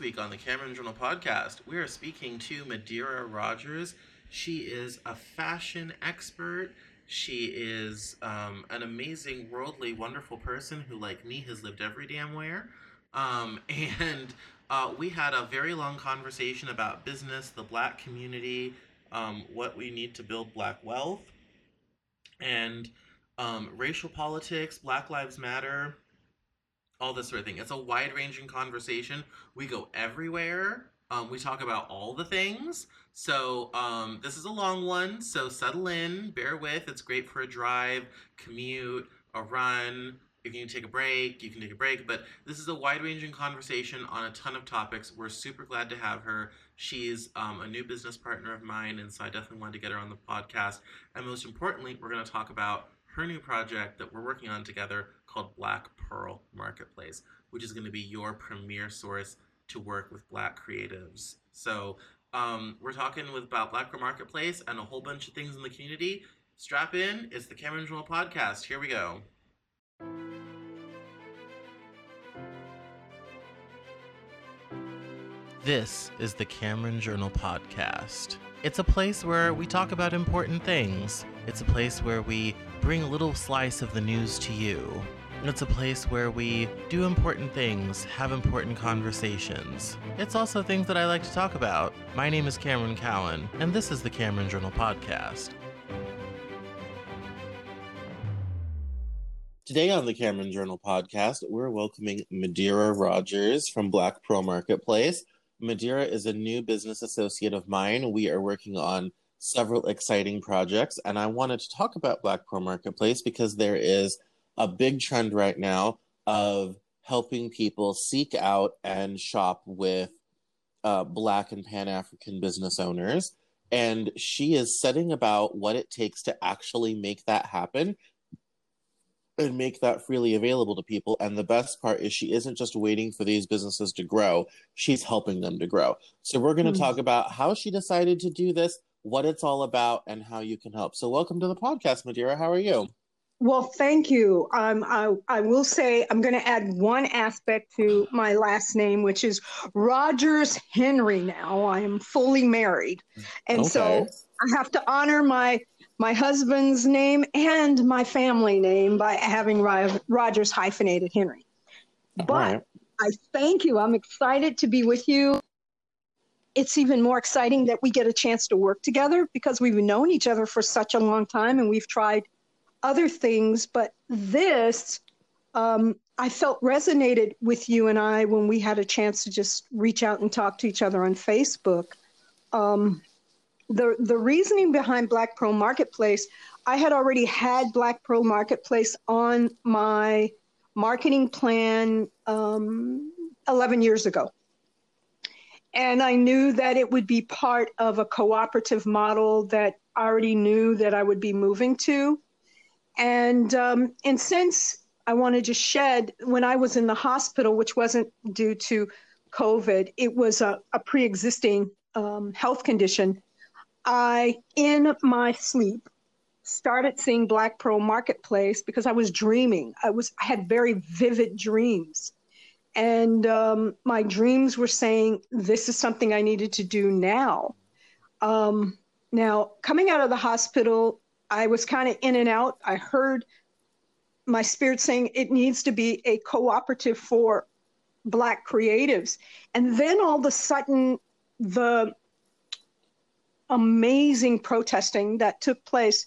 Week on the Cameron Journal podcast, we are speaking to Madera Rogers. She is a fashion expert. She is um, an amazing, worldly, wonderful person who, like me, has lived every damn where. Um, and uh, we had a very long conversation about business, the black community, um, what we need to build black wealth, and um, racial politics, Black Lives Matter, all this sort of thing. It's a wide ranging conversation. We go everywhere. Um, we talk about all the things. So um, this is a long one. So settle in, bear with. It's great for a drive, commute, a run. If you can take a break, you can take a break. But this is a wide ranging conversation on a ton of topics. We're super glad to have her. She's um, a new business partner of mine, and so I definitely wanted to get her on the podcast. And most importantly, we're going to talk about her new project that we're working on together called Black Pearl Marketplace, which is going to be your premier source to work with Black creatives. So um, we're talking with about Black Marketplace and a whole bunch of things in the community. Strap in. It's the Cameron Journal Podcast. Here we go. This is the Cameron Journal Podcast. It's a place where we talk about important things. It's a place where we bring a little slice of the news to you. It's a place where we do important things, have important conversations. It's also things that I like to talk about. My name is Cameron Cowan, and this is the Cameron Journal Podcast. Today on the Cameron Journal Podcast, we're welcoming Madera Rogers from Black Pearl Marketplace. Madera is a new business associate of mine. We are working on several exciting projects, and I wanted to talk about Black Pearl Marketplace because there is a big trend right now of helping people seek out and shop with uh, Black and Pan African business owners. And she is setting about what it takes to actually make that happen and make that freely available to people. And the best part is she isn't just waiting for these businesses to grow, she's helping them to grow. So we're going to mm-hmm. talk about how she decided to do this, what it's all about, and how you can help. So welcome to the podcast, Madera. How are you? Well, thank you. Um, I, I will say I'm going to add one aspect to my last name, which is Rogers Henry. Now I am fully married, and okay. so I have to honor my my husband's name and my family name by having Rogers hyphenated Henry. But right. I thank you. I'm excited to be with you. It's even more exciting that we get a chance to work together because we've known each other for such a long time and we've tried other things. But this, um, I felt resonated with you and I when we had a chance to just reach out and talk to each other on Facebook. Um, the the reasoning behind Black Pearl Marketplace, I had already had Black Pearl Marketplace on my marketing plan um, 11 years ago. And I knew that it would be part of a cooperative model that I already knew that I would be moving to. And um, and since I wanted to shed when I was in the hospital, which wasn't due to COVID, it was a, a pre-existing um, health condition I, in my sleep, started seeing Black Pearl Marketplace because I was dreaming. I was I had very vivid dreams, and um, my dreams were saying this is something I needed to do now. Um, now, coming out of the hospital, I was kind of in and out. I heard my spirit saying it needs to be a cooperative for Black creatives, and then all of a sudden, the amazing protesting that took place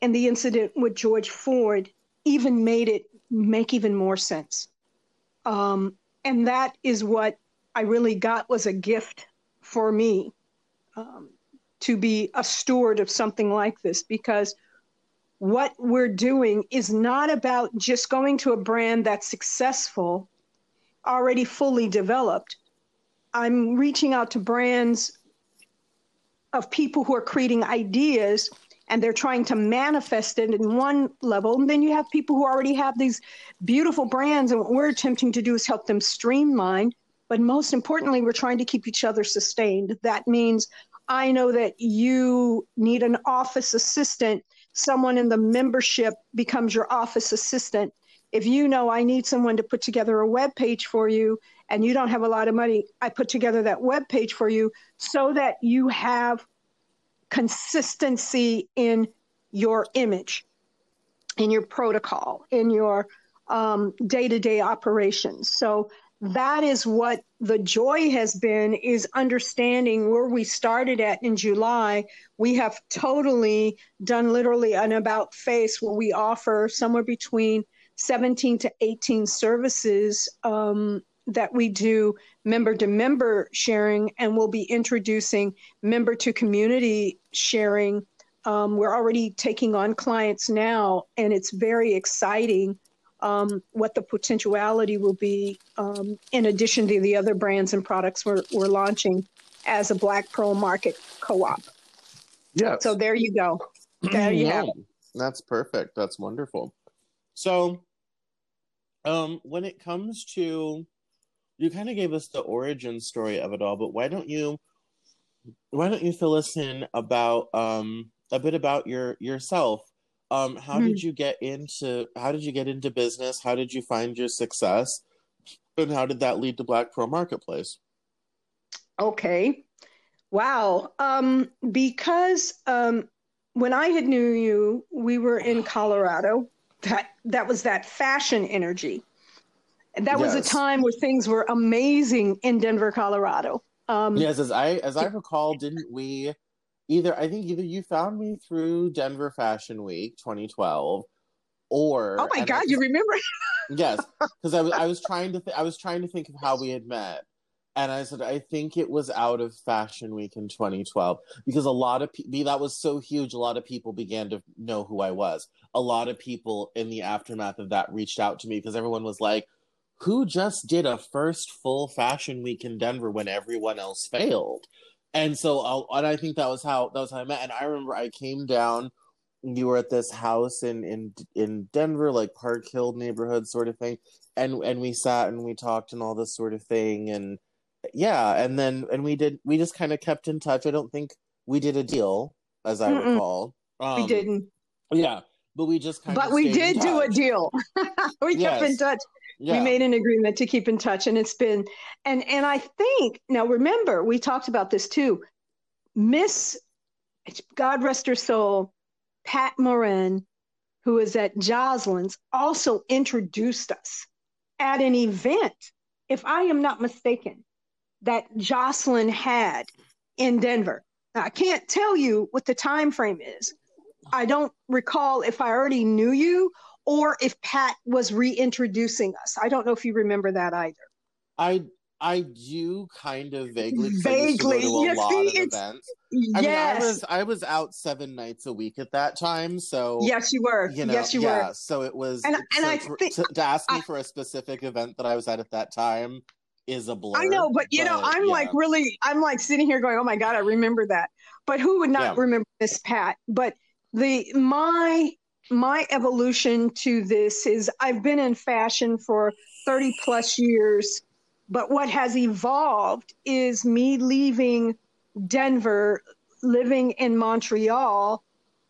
and the incident with George Floyd even made it make even more sense. Um, and that is what I really got was a gift for me um, to be a steward of something like this because what we're doing is not about just going to a brand that's successful, already fully developed. I'm reaching out to brands of people who are creating ideas and they're trying to manifest it in one level. And then you have people who already have these beautiful brands. And what we're attempting to do is help them streamline. But most importantly, we're trying to keep each other sustained. That means I know that you need an office assistant. Someone in the membership becomes your office assistant. If you know I need someone to put together a web page for you, and you don't have a lot of money, I put together that web page for you so that you have consistency in your image, in your protocol, in your day to day operations. So that is what the joy has been is understanding where we started at in July. We have totally done literally an about face where we offer somewhere between 17 to 18 services um, that we do member to member sharing, and we'll be introducing member to community sharing. Um, we're already taking on clients now, and it's very exciting um, what the potentiality will be um, in addition to the other brands and products we're, we're launching as a Black Pearl Market co-op. Yeah. So there you go. There you have it. That's perfect. That's wonderful. So, um, when it comes to, you kind of gave us the origin story of it all, but why don't you, why don't you fill us in about um, a bit about your yourself um, how mm-hmm. did you get into how did you get into business? How did you find your success? And how did that lead to Black Pearl Marketplace? Okay. Wow. Um, because um, when I had knew you, we were in Colorado. That that was that fashion energy. And That was a time where things were amazing in Denver, Colorado. Um, yes, as I as I recall, didn't we either I think either you found me through Denver Fashion Week 2012 or Oh my god, you remember? yes, because I was I was trying to th- I was trying to think of how we had met. And I said, I think it was out of Fashion Week in 2012 because a lot of people, that was so huge. A lot of people began to know who I was. A lot of people in the aftermath of that reached out to me because everyone was like, who just did a first full Fashion Week in Denver when everyone else failed? And so I'll, and I think that was how that was how I met. And I remember I came down. You were at this house in in in Denver, like Park Hill neighborhood sort of thing, and and we sat and we talked and all this sort of thing, and yeah, and then and we did we just kind of kept in touch. I don't think we did a deal, as I Mm-mm. recall. Um, we didn't. Yeah, but we just kind of but we did do a deal. we yes. kept in touch yeah. we made an agreement to keep in touch and it's been and and i think now remember we talked about this too. Miss god rest her soul pat morin who is at jocelyn's also introduced us at an event if i am not mistaken that jocelyn had in denver. Now, i can't tell you what the time frame is. I don't recall if i already knew you or if Pat was reintroducing us. I don't know if you remember that either. I I do kind of vaguely. Vaguely, yes, see, events. I yes. Mean, I was I was out seven nights a week at that time, so yes, you were. You know, yes, you yeah, were. So it was. And, and so I think, to, to, ask me I, for a specific event that I was at at that time is a blur. I know, but you but, know, I'm yeah. like really, I'm like sitting here going, "Oh my god, I remember that." But who would not yeah. remember Miss Pat? But the my my evolution to this is I've been in fashion for 30 plus years, but what has evolved is me leaving Denver, living in Montreal,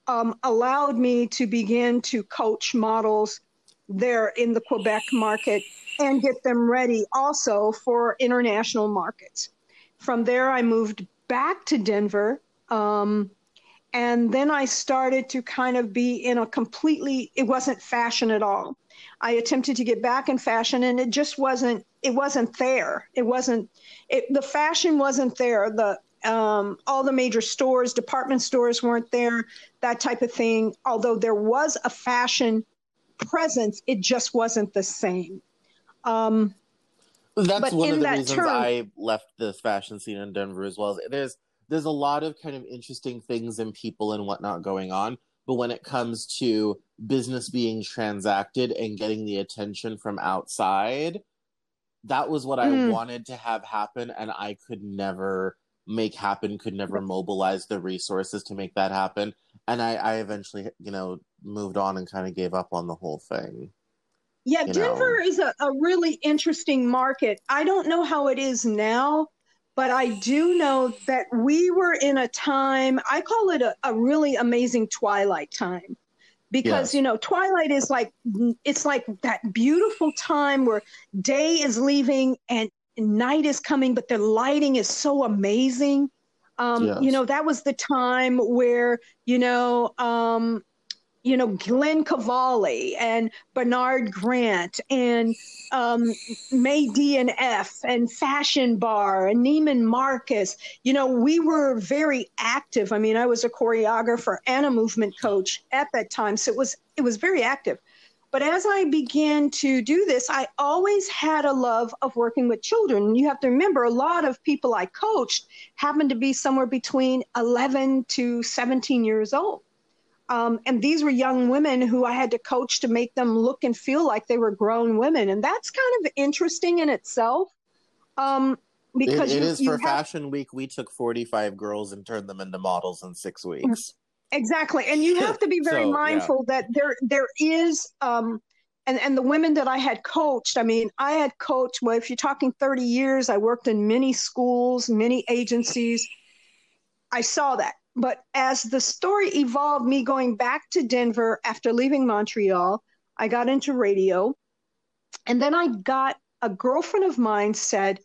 um, allowed me to begin to coach models there in the Quebec market and get them ready also for international markets. From there, I moved back to Denver. Um, and then I started to kind of be in a completely, it wasn't fashion at all. I attempted to get back in fashion and it just wasn't, it wasn't there. It wasn't, it, the fashion wasn't there. The, um, all the major stores, department stores weren't there, that type of thing. Although there was a fashion presence, it just wasn't the same. Um, That's one of the reasons term, I left the fashion scene in Denver as well. There's there's a lot of kind of interesting things and people and whatnot going on. But when it comes to business being transacted and getting the attention from outside, that was what mm. I hmm. wanted to have happen. And I could never make happen, could never mobilize the resources to make that happen. And I, I eventually, you know, moved on and kind of gave up on the whole thing. Yeah, Denver know. is a, a really interesting market. I don't know how it is now, but I do know that we were in a time, I call it a, a really amazing twilight time. Because you know, twilight is like it's like that beautiful time where day is leaving and night is coming, but the lighting is so amazing. Um, yes. You know, that was the time where, you know, um, you know, Glenn Cavalli and Bernard Grant and um, May D and F and Fashion Bar and Neiman Marcus. You know, we were very active. I mean, I was a choreographer and a movement coach at that time, so it was it was very active. But as I began to do this, I always had a love of working with children. You have to remember, a lot of people I coached happened to be somewhere between 11 to 17 years old. Um, and these were young women who I had to coach to make them look and feel like they were grown women. And that's kind of interesting in itself. Um, because it, it you, is for have... Fashion Week. We took 45 girls and turned them into models in six weeks. Exactly. And you have to be very so, mindful yeah. that there there is um and, and the women that I had coached, I mean, I had coached, well, if you're talking 30 years, I worked in many schools, many agencies. I saw that. But as the story evolved, me going back to Denver after leaving Montreal, I got into radio. And then I got a girlfriend of mine said,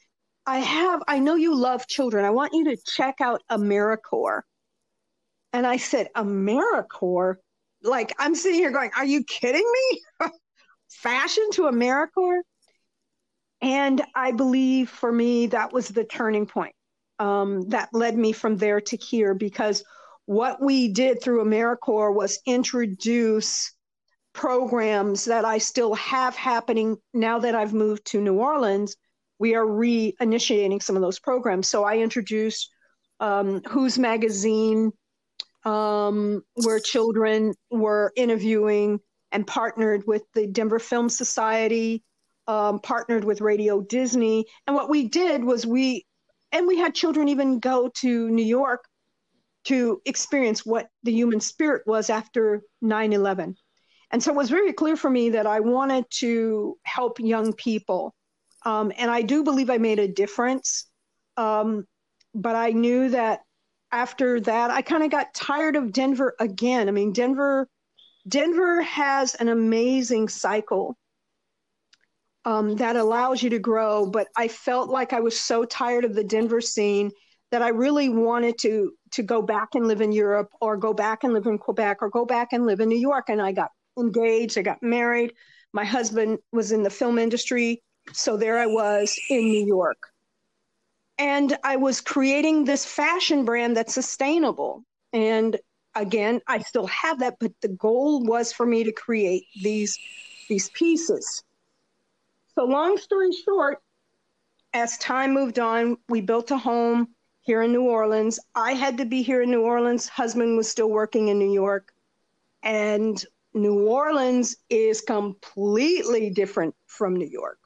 I have, I know you love children. I want you to check out AmeriCorps. And I said, AmeriCorps? Like, I'm sitting here going, Are you kidding me? Fashion to AmeriCorps? And I believe for me, that was the turning point um, that led me from there to here because what we did through AmeriCorps was introduce programs that I still have happening now that I've moved to New Orleans. We are reinitiating some of those programs. So I introduced um, Who's Magazine, um, where children were interviewing and partnered with the Denver Film Society, um, partnered with Radio Disney. And what we did was we, and we had children even go to New York to experience what the human spirit was after 9 11. And so it was very clear for me that I wanted to help young people. Um, and I do believe I made a difference. Um, but I knew that after that, I kind of got tired of Denver again. I mean, Denver, Denver has an amazing cycle um, that allows you to grow. But I felt like I was so tired of the Denver scene that I really wanted to to go back and live in Europe, or go back and live in Quebec, or go back and live in New York. And I got engaged. I got married. My husband was in the film industry, so there I was in New York and I was creating this fashion brand that's sustainable. And again, I still have that, but the goal was for me to create these these pieces. So long story short, as time moved on, we built a home here in New Orleans. I had to be here in New Orleans. Husband was still working in New York. And New Orleans is completely different from New York.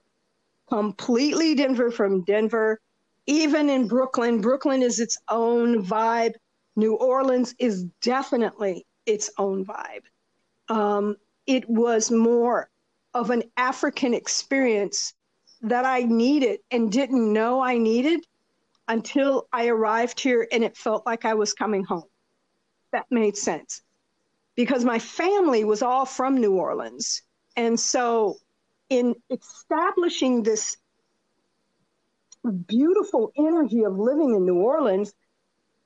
Completely different from Denver even in Brooklyn, Brooklyn is its own vibe. New Orleans is definitely its own vibe. Um, it was more of an African experience that I needed and didn't know I needed until I arrived here and it felt like I was coming home. That made sense because my family was all from New Orleans. And so, in establishing this beautiful energy of living in New Orleans,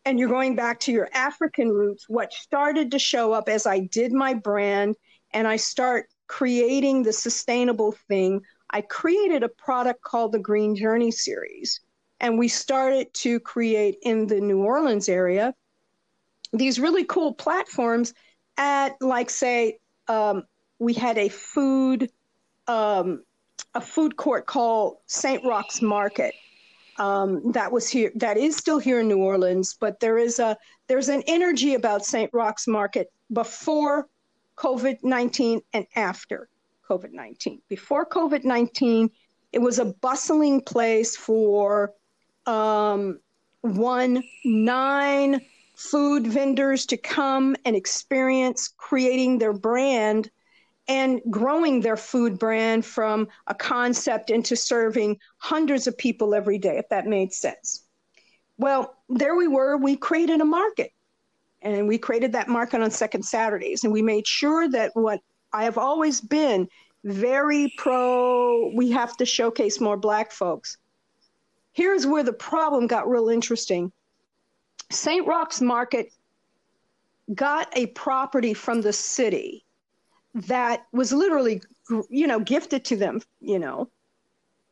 and you're going back to your African roots, what started to show up as I did my brand and I start creating the sustainable thing, I created a product called the Green Journey series. And we started to create in the New Orleans area these really cool platforms at, like, say, um, we had a food um, a food court called St. Roch's Market um, that was here that is still here in New Orleans, but there is a there's an energy about St. Roch's Market before COVID nineteen and after COVID nineteen. Before COVID nineteen, it was a bustling place for um, one nine food vendors to come and experience creating their brand and growing their food brand from a concept into serving hundreds of people every day, if that made sense. Well, there we were, we created a market. And we created that market on second Saturdays. And we made sure that what I have always been very pro, we have to showcase more Black folks. here's where the problem got real interesting. St. Roch's Market got a property from the city that was literally, you know, gifted to them, you know,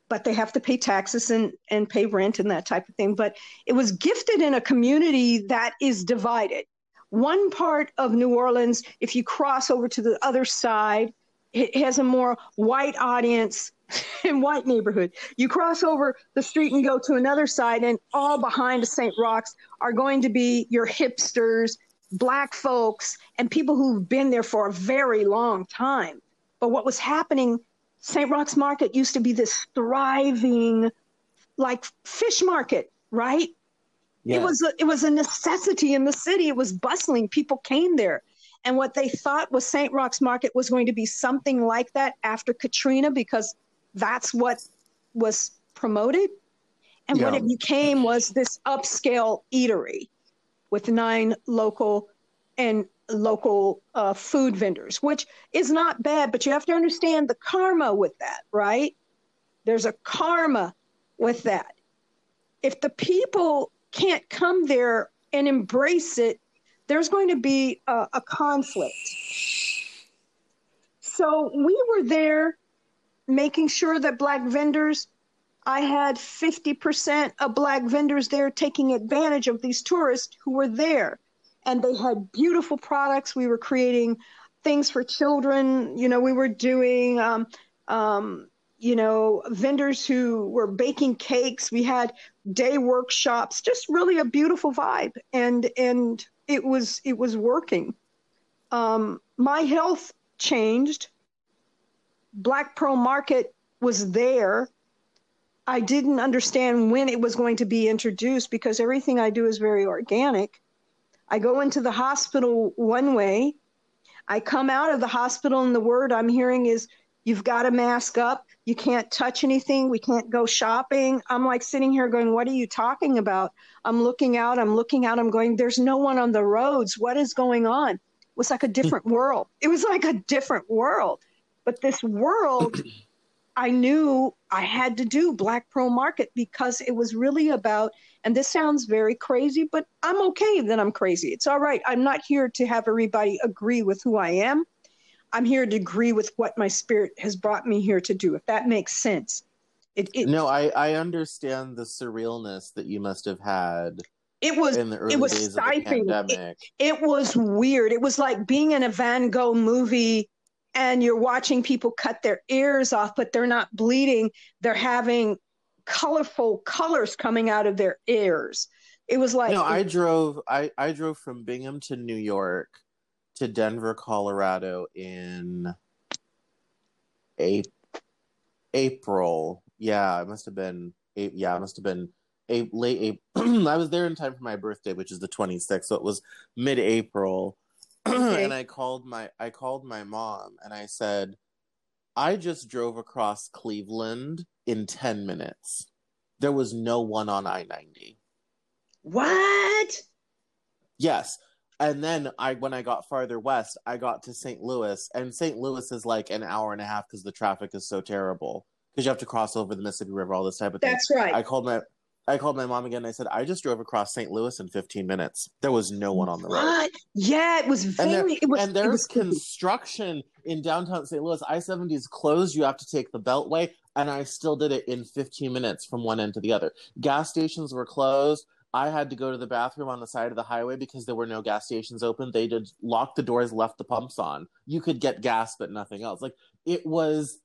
but they have to pay taxes and, and pay rent and that type of thing. But it was gifted in a community that is divided. One part of New Orleans, if you cross over to the other side, it has a more white audience and white neighborhood. You cross over the street and go to another side, and all behind St. Roch's are going to be your hipsters, black folks, and people who've been there for a very long time. But what was happening, St. Roch's Market used to be this thriving, like fish market, right? Yeah. It was a, it was a necessity in the city. It was bustling. People came there. And what they thought was St. Roch's Market was going to be something like that after Katrina because that's what was promoted. And yeah. what it became was this upscale eatery with nine local and local uh, food vendors, which is not bad, but you have to understand the karma with that, right? There's a karma with that. If the people can't come there and embrace it, there's going to be a, a conflict. So we were there making sure that black vendors I had 50% of black vendors there taking advantage of these tourists who were there. And they had beautiful products. We were creating things for children. You know, we were doing, um, um, you know, vendors who were baking cakes. We had day workshops, just really a beautiful vibe. And, and it was, it was working. Um, my health changed Black Pearl Market was there. I didn't understand when it was going to be introduced because everything I do is very organic. I go into the hospital one way. I come out of the hospital, and the word I'm hearing is, You've got to mask up. You can't touch anything. We can't go shopping. I'm like sitting here going, What are you talking about? I'm looking out. I'm looking out. I'm going, There's no one on the roads. What is going on? It was like a different hmm. world. It was like a different world. But this world, I knew I had to do Black Pearl Market because it was really about, and this sounds very crazy, but I'm okay that I'm crazy. It's all right. I'm not here to have everybody agree with who I am. I'm here to agree with what my spirit has brought me here to do, if that makes sense. It, it, no, I, I understand the surrealness that you must have had. It was in the early it was days stifling. of the pandemic. It, it was weird. It was like being in a Van Gogh movie and you're watching people cut their ears off, but they're not bleeding. They're having colorful colors coming out of their ears. It was like no. I drove. I I drove from Binghamton New York to Denver, Colorado in a- April. Yeah, it must have been. Yeah, it must have been a late April. I was there in time for my birthday, which is the 26th, so it was mid-April Okay. and I called my I called my mom and I said, I just drove across Cleveland in 10 minutes. There was no one on I 90. What? Yes. And then I when I got farther west, I got to St. Louis, and St. Louis is like an hour and a half because the traffic is so terrible. Because you have to cross over the Mississippi River, all this type of thing. That's right. I called my I called my mom again. And I said, I just drove across St. Louis in 15 minutes. There was no one on the road. What? Yeah, it was very. And, there, it was, and there's was construction in downtown St. Louis. I 70 is closed. You have to take the Beltway. And I still did it in 15 minutes from one end to the other. Gas stations were closed. I had to go to the bathroom on the side of the highway because there were no gas stations open. They did lock the doors, left the pumps on. You could get gas, but nothing else. Like it was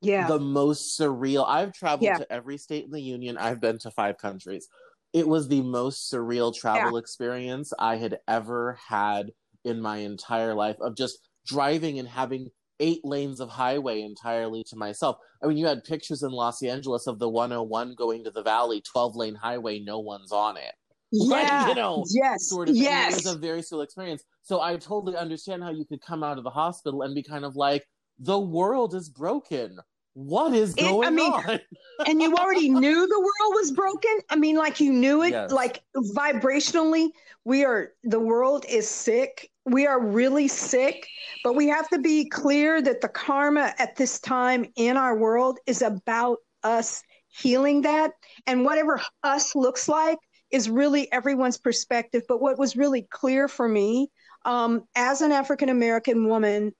yeah the most surreal i've traveled yeah. to every state in the union i've been to five countries it was the most surreal travel yeah. experience i had ever had in my entire life of just driving and having eight lanes of highway entirely to myself i mean you had pictures in los angeles of the 101 going to the valley 12 lane highway no one's on it yeah, you know, yes, sort of. Yes, it was a very surreal experience. So I totally understand how you could come out of the hospital and be kind of like, the world is broken. What is going it, I mean, on? and you already knew the world was broken. I mean, like you knew it, yes. like vibrationally, we are, the world is sick. We are really sick, but we have to be clear that the karma at this time in our world is about us healing that. And whatever us looks like is really everyone's perspective. But what was really clear for me um, as an African American woman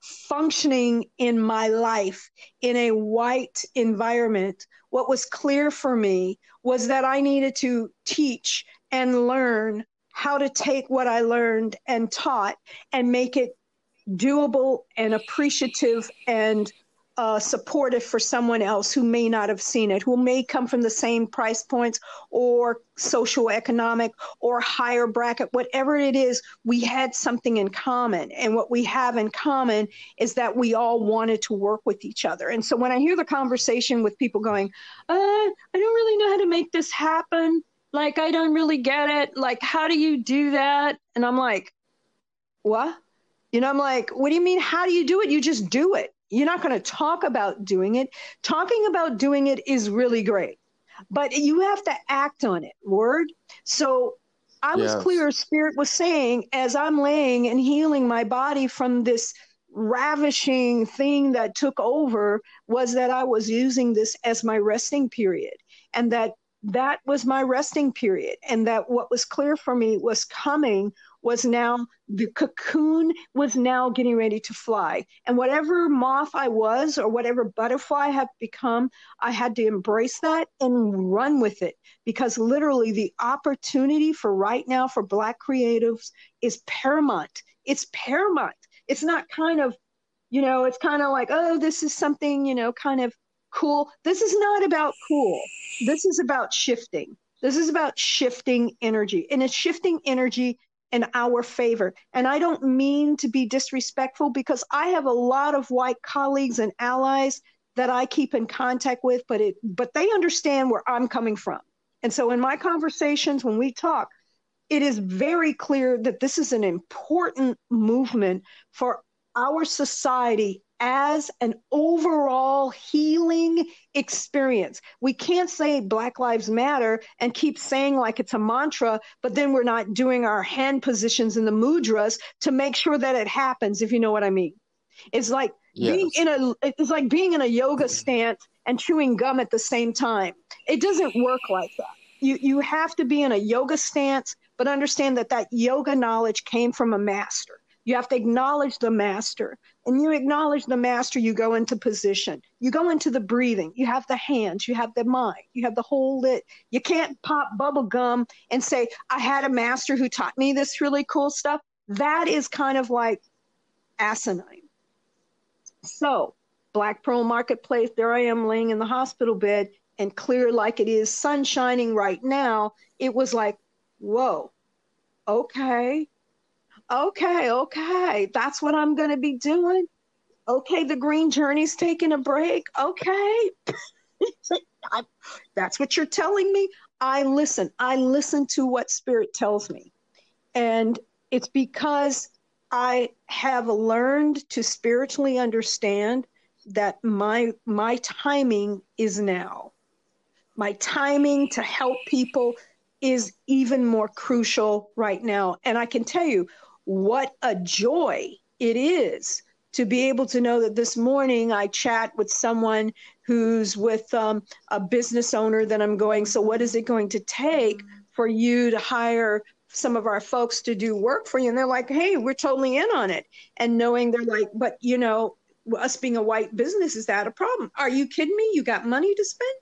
functioning in my life in a white environment, what was clear for me was that I needed to teach and learn how to take what I learned and taught and make it doable and appreciative and uh, supportive for someone else who may not have seen it, who may come from the same price points or social economic or higher bracket, whatever it is, we had something in common. And what we have in common is that we all wanted to work with each other. And so when I hear the conversation with people going, uh, I don't really know how to make this happen. Like, I don't really get it. Like, how do you do that? And I'm like, what? You know, I'm like, what do you mean? How do you do it? You just do it. You're not going to talk about doing it. Talking about doing it is really great, but you have to act on it. Word. So I was yes. clear, Spirit was saying, as I'm laying and healing my body from this ravishing thing that took over, was that I was using this as my resting period. And that that was my resting period. And that what was clear for me was coming was now the cocoon was now getting ready to fly. And whatever moth I was or whatever butterfly I have become, I had to embrace that and run with it because literally the opportunity for right now for Black creatives is paramount. It's paramount. It's not kind of, you know, it's kind of like, oh, this is something, you know, kind of cool. This is not about cool. This is about shifting. This is about shifting energy. And it's shifting energy in our favor. And I don't mean to be disrespectful because I have a lot of white colleagues and allies that I keep in contact with, but it but they understand where I'm coming from. And so in my conversations when we talk, it is very clear that this is an important movement for our society as an overall healing experience. We can't say Black Lives Matter and keep saying like it's a mantra, but then we're not doing our hand positions in the mudras to make sure that it happens, if you know what I mean. It's like yes. being in a it's like being in a yoga stance and chewing gum at the same time. It doesn't work like that. You you have to be in a yoga stance, but understand that that yoga knowledge came from a master. You have to acknowledge the master and you acknowledge the master, you go into position. You go into the breathing. You have the hands, you have the mind, you have the whole lit. You can't pop bubble gum and say, I had a master who taught me this really cool stuff. That is kind of like asinine. So, Black Pearl Marketplace, there I am laying in the hospital bed and clear like it is, sun shining right now. It was like, whoa, okay, okay, okay, that's what I'm going to be doing. Okay, the green journey's taking a break. Okay. I, that's what you're telling me. I listen. I listen to what spirit tells me. And it's because I have learned to spiritually understand that my my timing is now. My timing to help people is even more crucial right now. And I can tell you, what a joy it is to be able to know that this morning I chat with someone who's with um, a business owner that I'm going, so what is it going to take for you to hire some of our folks to do work for you? And they're like, hey, we're totally in on it. And knowing they're like, but you know, us being a white business, is that a problem? Are you kidding me? You got money to spend?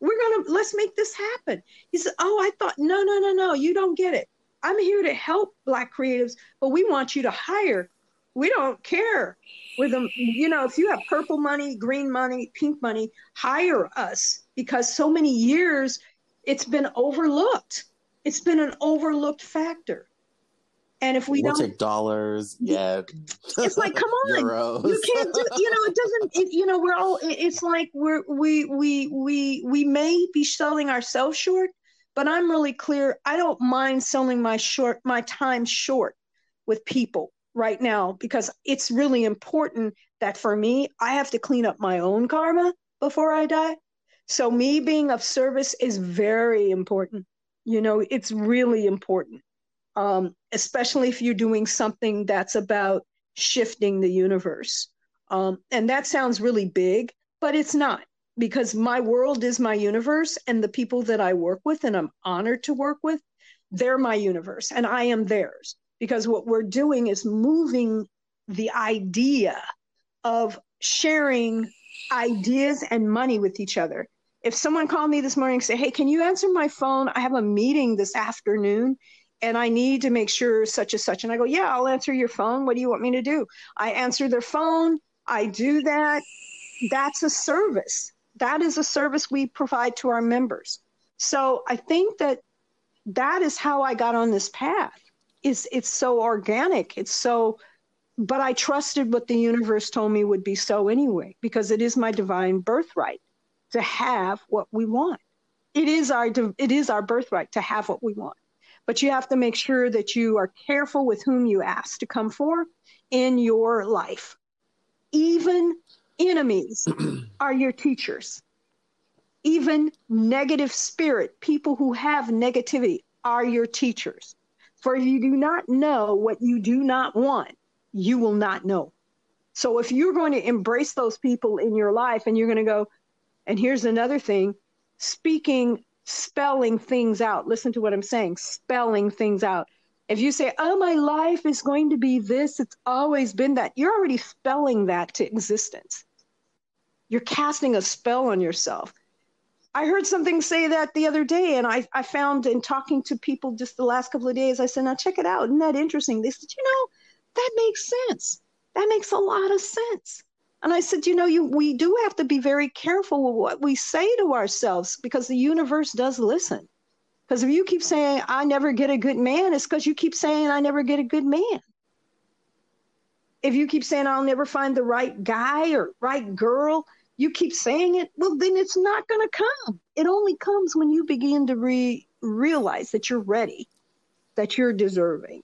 We're going to, let's make this happen. He said, oh, I thought, no, no, no, no, you don't get it. I'm here to help Black creatives, but we want you to hire. We don't care with them. You know, if you have purple money, green money, pink money, hire us because so many years it's been overlooked. It's been an overlooked factor. And if we we'll don't take dollars, yeah, it's like come on, Euros. you can't do. You know, it doesn't. It, you know, we're all. It's like we're we we we we may be selling ourselves short, but I'm really clear. I don't mind selling my short my time short with people right now because it's really important that for me, I have to clean up my own karma before I die. So me being of service is very important. You know, it's really important. Um, especially if you're doing something that's about shifting the universe. Um, and that sounds really big, but it's not. Because my world is my universe and the people that I work with and I'm honored to work with, they're my universe and I am theirs. Because what we're doing is moving the idea of sharing ideas and money with each other. If someone called me this morning and say, Hey, can you answer my phone? I have a meeting this afternoon and I need to make sure such and such. And I go, Yeah, I'll answer your phone. What do you want me to do? I answer their phone. I do that. That's a service. That is a service we provide to our members. So I think that that is how I got on this path. Is it's so organic. It's so but I trusted what the universe told me would be so anyway, because it is my divine birthright to have what we want. It is our it is our birthright to have what we want. But you have to make sure that you are careful with whom you ask to come for in your life. Even enemies are your teachers. Even negative spirit, people who have negativity, are your teachers. For if you do not know what you do not want, you will not know. So if you're going to embrace those people in your life and you're going to go, and here's another thing speaking, spelling things out. Listen to what I'm saying spelling things out. If you say, oh, my life is going to be this, it's always been that, you're already spelling that to existence. You're casting a spell on yourself. I heard something say that the other day, and I, I found in talking to people just the last couple of days, I said, now check it out. Isn't that interesting? They said, you know, that makes sense. That makes a lot of sense. And I said, you know, you we do have to be very careful with what we say to ourselves because the universe does listen. Because if you keep saying, I never get a good man, it's because you keep saying, I never get a good man. If you keep saying, I'll never find the right guy or right girl, you keep saying it, well, then it's not going to come. It only comes when you begin to re- realize that you're ready, that you're deserving,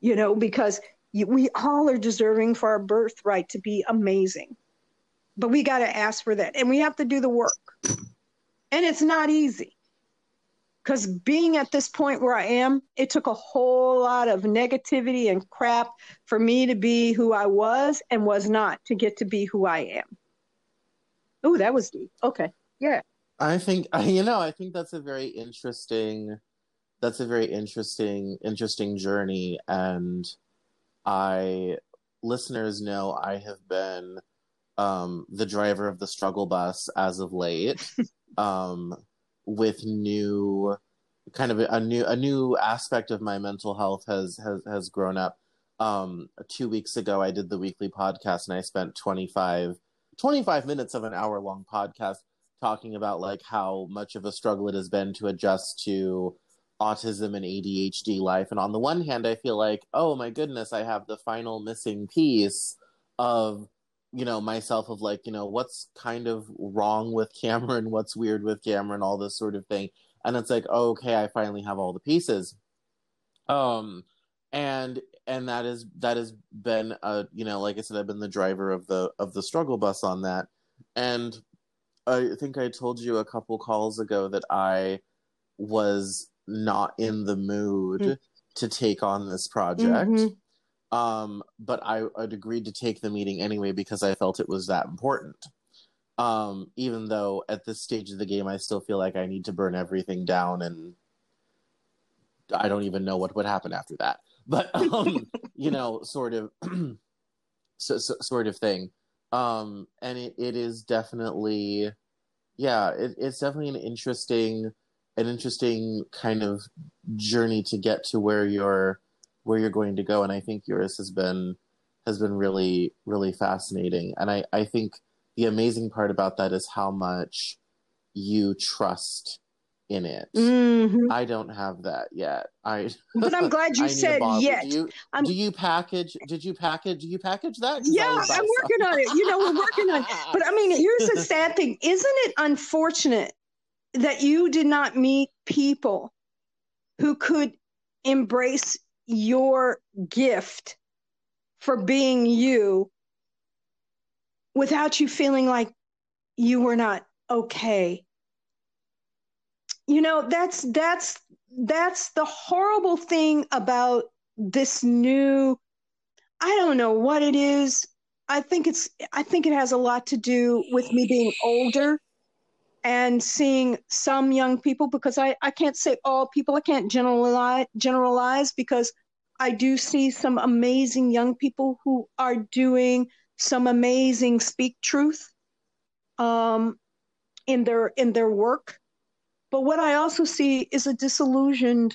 you know, because we all are deserving for our birthright to be amazing. But we got to ask for that and we have to do the work. And it's not easy because being at this point where I am, it took a whole lot of negativity and crap for me to be who I was and was not to get to be who I am. Oh, that was deep. Okay. Yeah. I think, you know, I think that's a very interesting that's a very interesting interesting journey and i listeners know i have been um, the driver of the struggle bus as of late um, with new kind of a new a new aspect of my mental health has has has grown up um, two weeks ago i did the weekly podcast and i spent 25 25 minutes of an hour long podcast talking about like how much of a struggle it has been to adjust to autism and ADHD life. And on the one hand, I feel like, oh my goodness, I have the final missing piece of, you know, myself of like, you know, what's kind of wrong with Cameron, what's weird with Cameron, all this sort of thing. And it's like, oh, okay, I finally have all the pieces. Um, and and that is that has been a you know like i said i've been the driver of the of the struggle bus on that and i think i told you a couple calls ago that i was not in the mood mm-hmm. to take on this project. Mm-hmm. Um, but I, I'd agreed to take the meeting anyway because I felt it was that important. Um, even though at this stage of the game, I still feel like I need to burn everything down and I don't even know what would happen after that. But, um, you know, sort of, so, so, sort of thing. Um, and it, it is definitely, yeah, it, it's definitely an interesting, an interesting kind of journey to get to where you're where you're going to go and i think yours has been has been really really fascinating. And i i think the amazing part about that is how much you trust in it. Mm-hmm. i don't have that yet. I but i'm glad you said yet do you, do you, package did you package do you package that? Yeah i'm working on it. You know we're working on it. But i mean here's the sad thing. Isn't it unfortunate that you did not meet people who could embrace your gift for being you without you feeling like you were not okay. You know that's that's that's the horrible thing about this new i don't know what it is. I think it's I think it has a lot to do with me being older and seeing some young people because I, I can't say all people, I can't generalize generalize because I do see some amazing young people who are doing some amazing speak truth um, in their in their work. But what I also see is a disillusioned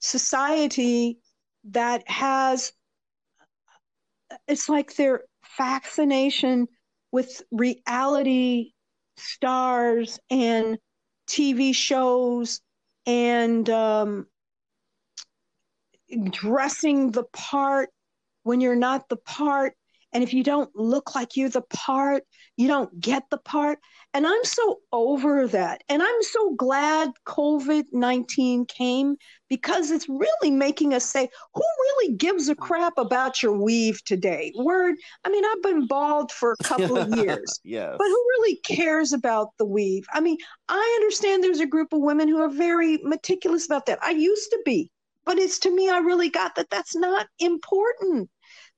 society that has it's like their fascination with reality stars and TV shows and um, dressing the part when you're not the part and if you don't look like you're the part, you don't get the part. And I'm so over that. And I'm so glad COVID 19 came because it's really making us say, who really gives a crap about your weave today? Word, I mean, I've been bald for a couple of years. yes. But who really cares about the weave? I mean, I understand there's a group of women who are very meticulous about that. I used to be. But it's to me, I really got that that's not important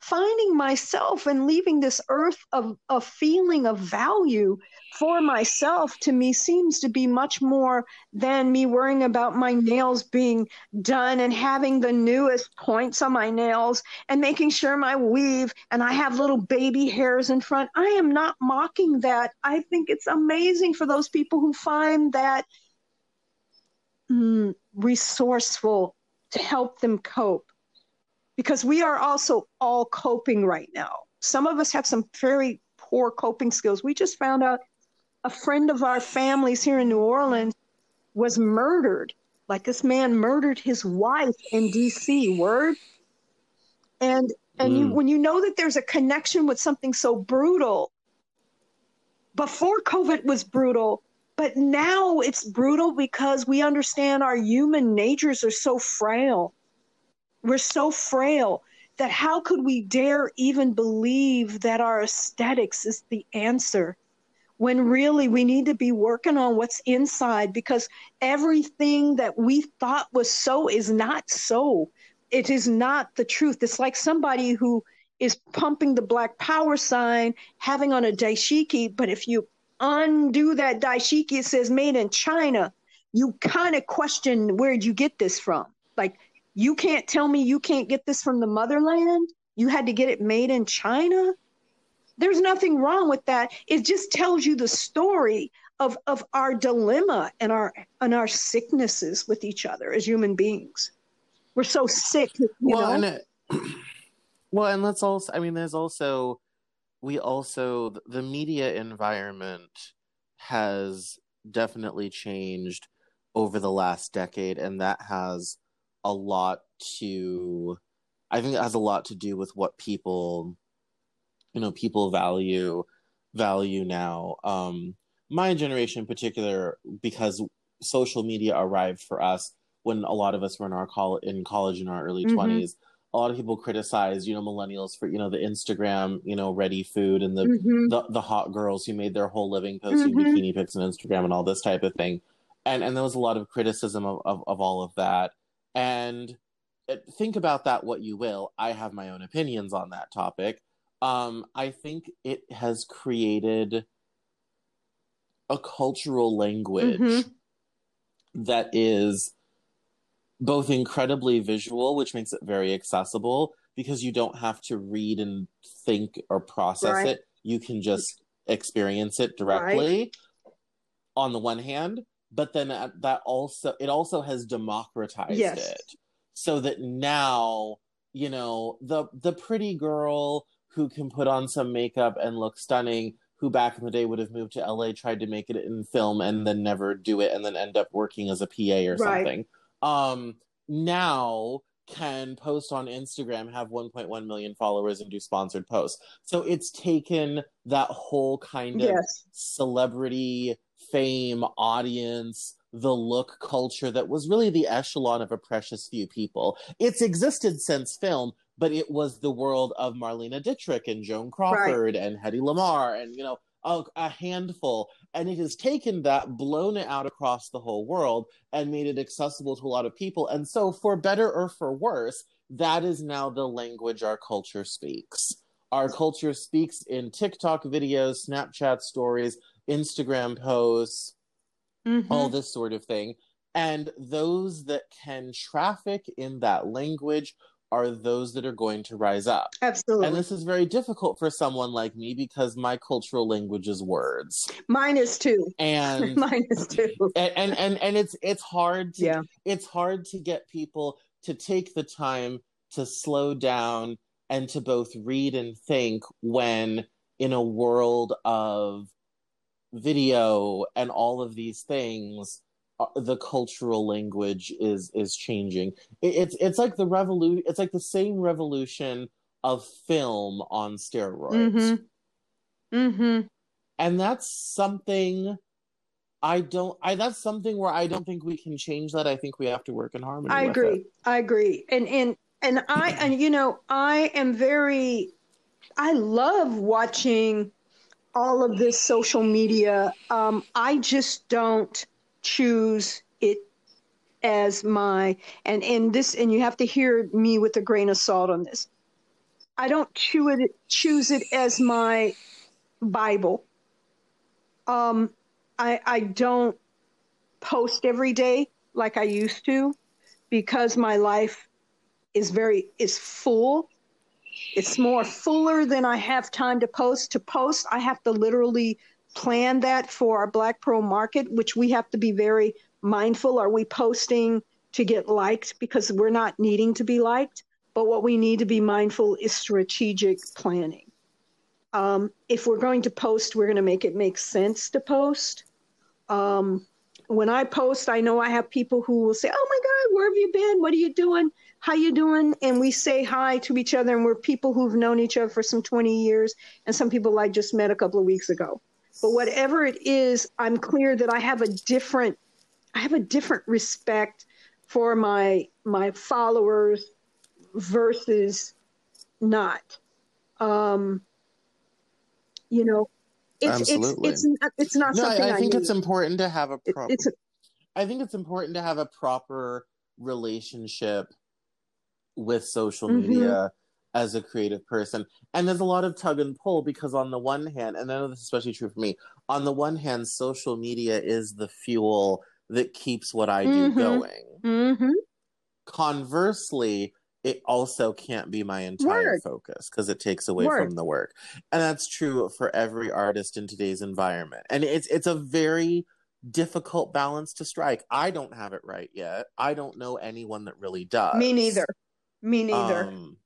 finding myself and leaving this earth of a feeling of value for myself to me seems to be much more than me worrying about my nails being done and having the newest points on my nails and making sure my weave and I have little baby hairs in front. I am not mocking that. I think it's amazing for those people who find that mm, resourceful to help them cope because we are also all coping right now. Some of us have some very poor coping skills. We just found out a friend of our families here in New Orleans was murdered. Like this man murdered his wife in DC, word. And and mm. you, when you know that there's a connection with something so brutal, before COVID was brutal, but now it's brutal because we understand our human natures are so frail we're so frail that how could we dare even believe that our aesthetics is the answer when really we need to be working on what's inside because everything that we thought was so is not so. It is not the truth. It's like somebody who is pumping the black power sign, having on a dashiki, but if you undo that dashiki, it says made in China. You kind of question where'd you get this from? Like you can't tell me you can't get this from the motherland. You had to get it made in China. There's nothing wrong with that. It just tells you the story of, of our dilemma and our and our sicknesses with each other as human beings. We're so sick, you well, know. And it, well, and let's also. I mean, there's also we also the media environment has definitely changed over the last decade, and that has a lot to I think it has a lot to do with what people you know people value value now. Um my generation in particular because social media arrived for us when a lot of us were in our col- in college in our early mm-hmm. 20s a lot of people criticize you know millennials for you know the instagram you know ready food and the mm-hmm. the, the hot girls who made their whole living posting mm-hmm. bikini pics on instagram and all this type of thing and and there was a lot of criticism of, of, of all of that and uh, think about that what you will. I have my own opinions on that topic. Um, I think it has created a cultural language mm-hmm. that is both incredibly visual, which makes it very accessible because you don't have to read and think or process right. it. You can just experience it directly right. on the one hand but then that also it also has democratized yes. it so that now you know the the pretty girl who can put on some makeup and look stunning who back in the day would have moved to LA tried to make it in film and then never do it and then end up working as a PA or right. something um now can post on Instagram, have 1.1 million followers, and do sponsored posts. So it's taken that whole kind of yes. celebrity fame, audience, the look culture that was really the echelon of a precious few people. It's existed since film, but it was the world of Marlene Dietrich and Joan Crawford right. and Hedy Lamarr and, you know, a, a, handful. And it has taken that, blown it out across the whole world, and made it accessible to a lot of people. And so, for better or for worse, that is now the language our culture speaks our culture speaks in TikTok videos, Snapchat stories, Instagram posts, Mhm. all this sort of thing. And those that can traffic in that language are those that are going to rise up. Absolutely. And this is very difficult for someone like me because my cultural language is words. Mine is too. And Mine is too. and, and and and it's it's hard to Yeah. it's hard to get people to take the time to slow down and to both read and think when in a world of video and all of these things uh, the cultural language is is changing it, it's it's like the revolution it's like the same revolution of film on steroids Mm-hmm. Mm-hmm. and that's something I don't. I that's something where I don't think we can change that. I think we have to work in harmony. I agree. it. I agree. And and and I and you know, I am very I love watching all of this social media. Um, I just don't choose it as my and and this and you have to hear me with a grain of salt on this. I don't chew it choose it as my Bible. Um, I I don't post every day like I used to because my life is very is full. It's more fuller than I have time to post. To post, I have to literally plan that for our Black Pearl market, which we have to be very mindful. Are we posting to get liked? Because we're not needing to be liked. But what we need to be mindful is strategic planning. Um, if we're going to post, we're going to make it make sense to post. Um, when I post, I know I have people who will say, "Oh my God, where have you been? What are you doing? How you doing?" And we say hi to each other, and we're people who've known each other for some 20 years, and some people I just met a couple of weeks ago. But whatever it is, I'm clear that I have a different, I have a different respect for my my followers versus not. Um, you know, it's Absolutely. it's it's not, it's not No, something I, I think need. it's important to have a It- proper. it's a, I think it's important to have a proper relationship with social Mhm. media as a creative person. And there's a lot of tug and pull because on the one hand, and I know this is especially true for me, on the one hand, social media is the fuel that keeps what I do Mhm. going. hmm Conversely, it also can't be my entire Word. focus because it takes away Word. from the work. And that's true for every artist in today's environment. And it's it's a very difficult balance to strike. I don't have it right yet. I don't know anyone that really does. Me neither. Me neither. Um,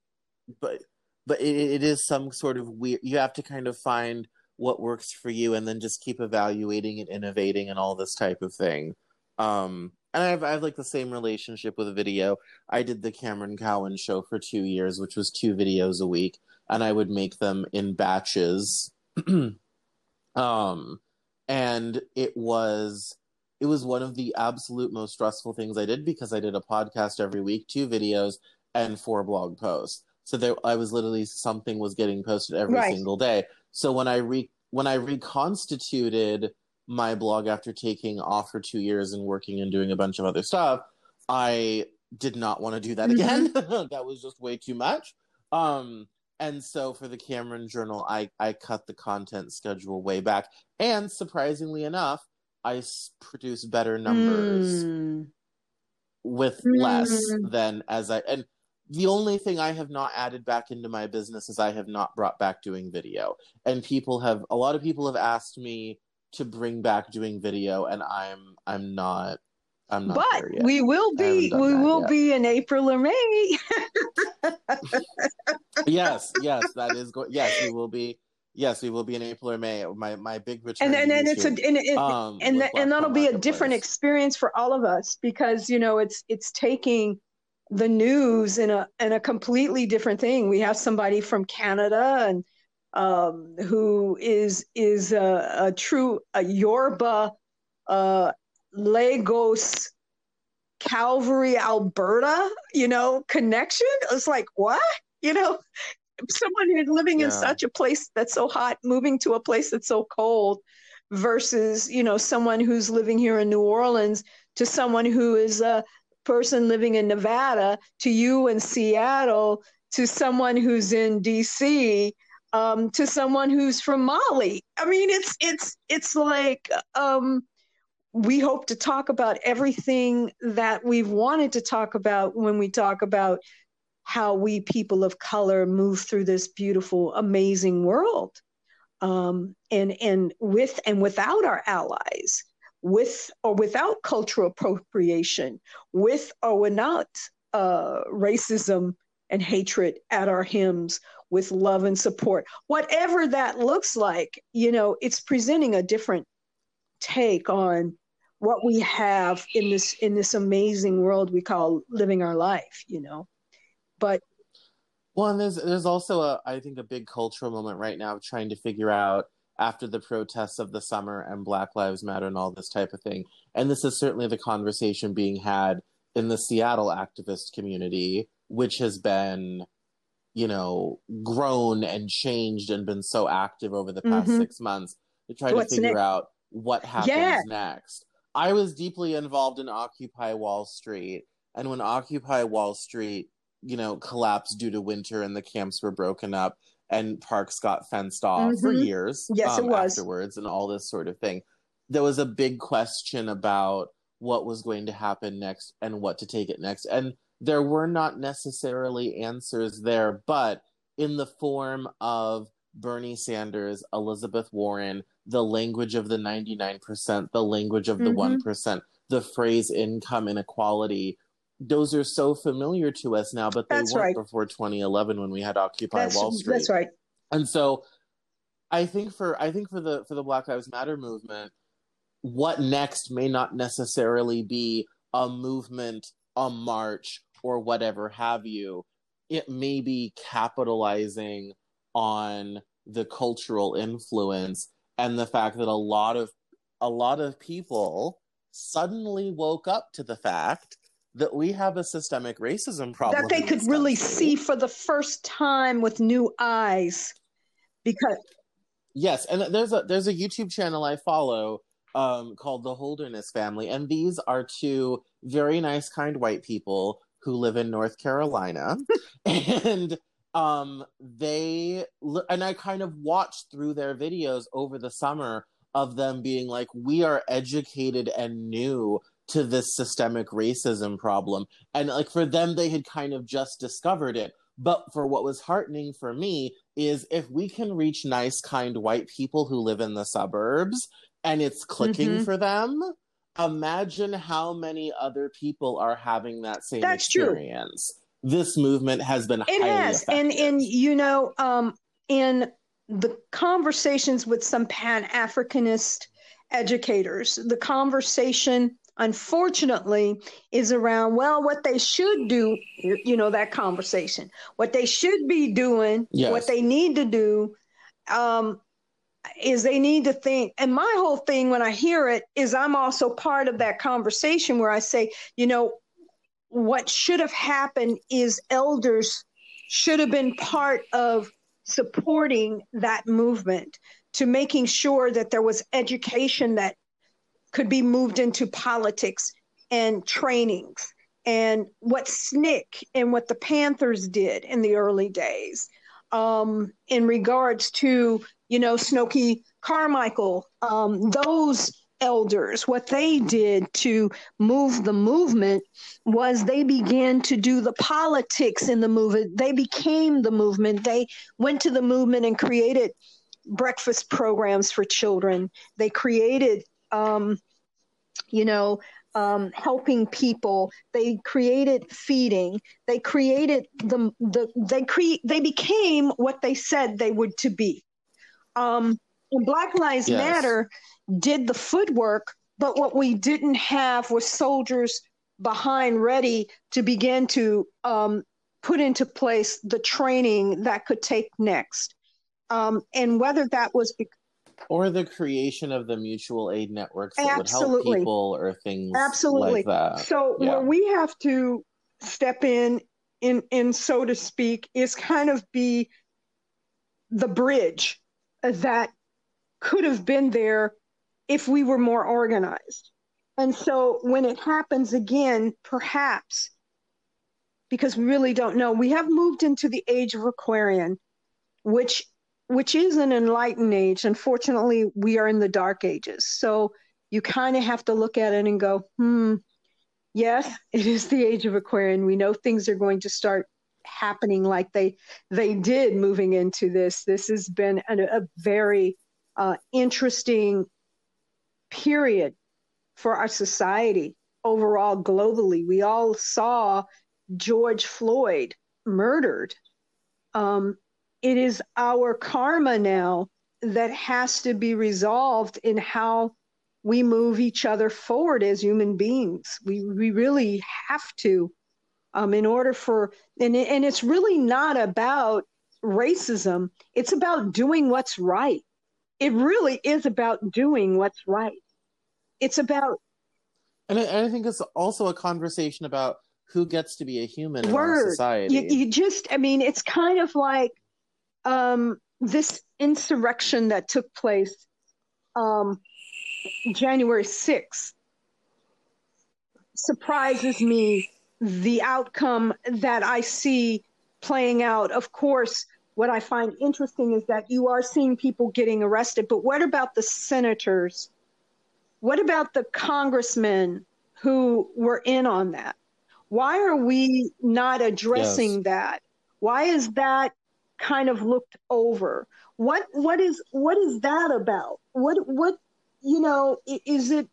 but but it, it is some sort of weird. You have to kind of find what works for you, and then just keep evaluating and innovating and all this type of thing. Um, and I have I have like the same relationship with video. I did the Cameron Cowan show for two years, which was two videos a week, and I would make them in batches. um, and it was it was one of the absolute most stressful things I did because I did a podcast every week, two videos, and four blog posts. So there, I was literally something was getting posted every Right. single day. So when I re when I reconstituted my blog after taking off for two years and working and doing a bunch of other stuff, I did not want to do that Mhm. again. that was just way too much. Um, and so for the Cameron Journal, I I cut the content schedule way back, and surprisingly enough, I s- produce better numbers Mm. with less Mm. than as I and the only thing I have not added back into my business is I have not brought back doing video. And people have a lot of people have asked me to bring back doing video and I'm I'm not I'm not But we will be we will yet. be in April or May. yes, yes, that is going yes, we will be yes, we will be in April or May. My my big return and and, and it's a and, it, um, and that, and that'll be a different experience for all of us because you know it's it's taking the news in a in a completely different thing. We have somebody from Canada and um, who is is a, a true a Yoruba uh, Lagos Calgary Alberta you know connection. It's like what you know someone who's living in such a place that's so hot moving to a place that's so cold versus you know someone who's living here in New Orleans to someone who is a person living in Nevada to you in Seattle to someone who's in DC um, to someone who's from Mali. I mean, it's it's it's like um, we hope to talk about everything that we've wanted to talk about when we talk about how we people of color move through this beautiful, amazing world, um, and and with and without our allies, with or without cultural appropriation, with or without uh, racism and hatred at our hymns with love and support. Whatever that looks like, you know, it's presenting a different take on what we have in this in this amazing world we call living our life, you know. But well, and there's there's also a I think a big cultural moment right now of trying to figure out after the protests of the summer and Black Lives Matter and all this type of thing. And this is certainly the conversation being had in the Seattle activist community, which has been you know, grown and changed and been so active over the past mm-hmm. six months to try What's to figure next? out what happens yeah. next. I was deeply involved in Occupy Wall Street, and when Occupy Wall Street, you know, collapsed due to winter and the camps were broken up and parks got fenced off mm-hmm. for years. Yes, um, it was afterwards, and all this sort of thing. There was a big question about what was going to happen next and what to take it next, and there were not necessarily answers there, but in the form of Bernie Sanders, Elizabeth Warren, the language of the 99%, the language of the mm-hmm. 1%, the phrase income inequality. Those are so familiar to us now, but they that's weren't right. before 2011 when we had Occupy that's, Wall Street. That's right. And so I think for I think for the for the Black Lives Matter movement, what next may not necessarily be a movement, a march, or whatever have you, it may be capitalizing on the cultural influence and the fact that a lot of a lot of people suddenly woke up to the fact that we have a systemic racism problem that they could really see for the first time with new eyes because yes and there's a there's a youtube channel i follow um, called the holderness family and these are two very nice kind white people who live in North Carolina, and um, they and I kind of watched through their videos over the summer of them being like, "We are educated and new to this systemic racism problem," and like for them, they had kind of just discovered it. But for what was heartening for me is if we can reach nice, kind white people who live in the suburbs and it's clicking mm-hmm. for them, imagine how many other people are having that same That's experience. True. This movement has been it has, effective. and and you know, um, in the conversations with some Pan Africanist educators, the conversation unfortunately is around well what they should do you know that conversation what they should be doing yes. what they need to do um, is they need to think and my whole thing when i hear it is i'm also part of that conversation where i say you know what should have happened is elders should have been part of supporting that movement to making sure that there was education that could be moved into politics and trainings and what SNCC and what the Panthers did in the early days um, in regards to you know, Stokely Carmichael, um, those elders, what they did to move the movement was they began to do the politics in the movement. They became the movement. They went to the movement and created breakfast programs for children. They created, um, you know, um, helping people. They created feeding. They created the the they create they became what they said they would to be um, Black Lives yes. Matter did the footwork, but what we didn't have was soldiers behind ready to begin to um, put into place the training that could take next. Um, and whether that was or the creation of the mutual aid networks that Absolutely. would help people or things Absolutely. like that. So yeah. where we have to step in, in, in so to speak, is kind of be the bridge that could have been there if we were more organized. And so when it happens again, perhaps, because we really don't know, we have moved into the age of Aquarian, which which is an enlightened age. Unfortunately, we are in the dark ages. So you kind of have to look at it and go, hmm, yes, it is the age of Aquarian. We know things are going to start happening like they they did moving into this. This has been a, a very uh, interesting period for our society overall globally. We all saw George Floyd murdered. Um, it is our karma now that has to be resolved in how we move each other forward as human beings. We we really have to, um, in order for and and it's really not about racism. It's about doing what's right. It really is about doing what's right. It's about. And I, and I think it's also a conversation about who gets to be a human in our society. You, you just, I mean, it's kind of like um, this insurrection that took place um, January 6th surprises me the outcome that I see playing out. Of course, what I find interesting is that you are seeing people getting arrested, but what about the senators? What about the congressmen who were in on that? Why are we not addressing yes. that? Why is that kind of looked over? What what is what is that about? What what you know is it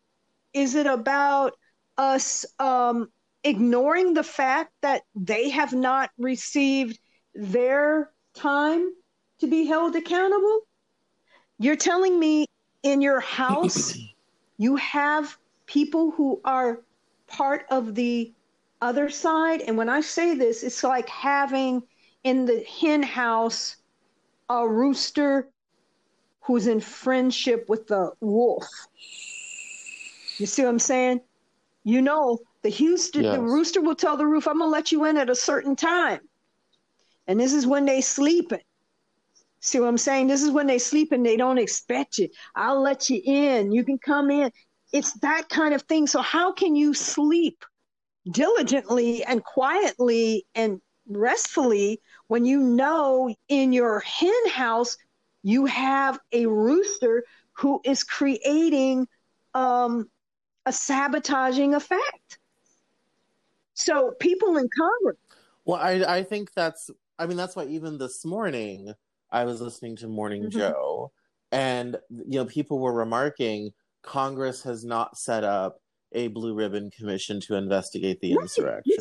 is it about us um, ignoring the fact that they have not received their time to be held accountable? You're telling me in your house you have people who are part of the other side. And when I say this, it's like having in the hen house a rooster who's in friendship with the wolf. You see what I'm saying? You know, the Houston, yes. the rooster will tell the roof, I'm gonna let you in at a certain time. And this is when they sleeping. See what I'm saying? This is when they sleep and they don't expect you. I'll let you in. You can come in. It's that kind of thing. So how can you sleep diligently and quietly and restfully when you know in your hen house you have a rooster who is creating um, a sabotaging effect. So people in Congress. Well, I, I think that's, I mean, that's why even this morning I was listening to Morning mm-hmm. Joe and, you know, people were remarking Congress has not set up a blue ribbon commission to investigate the right. insurrection.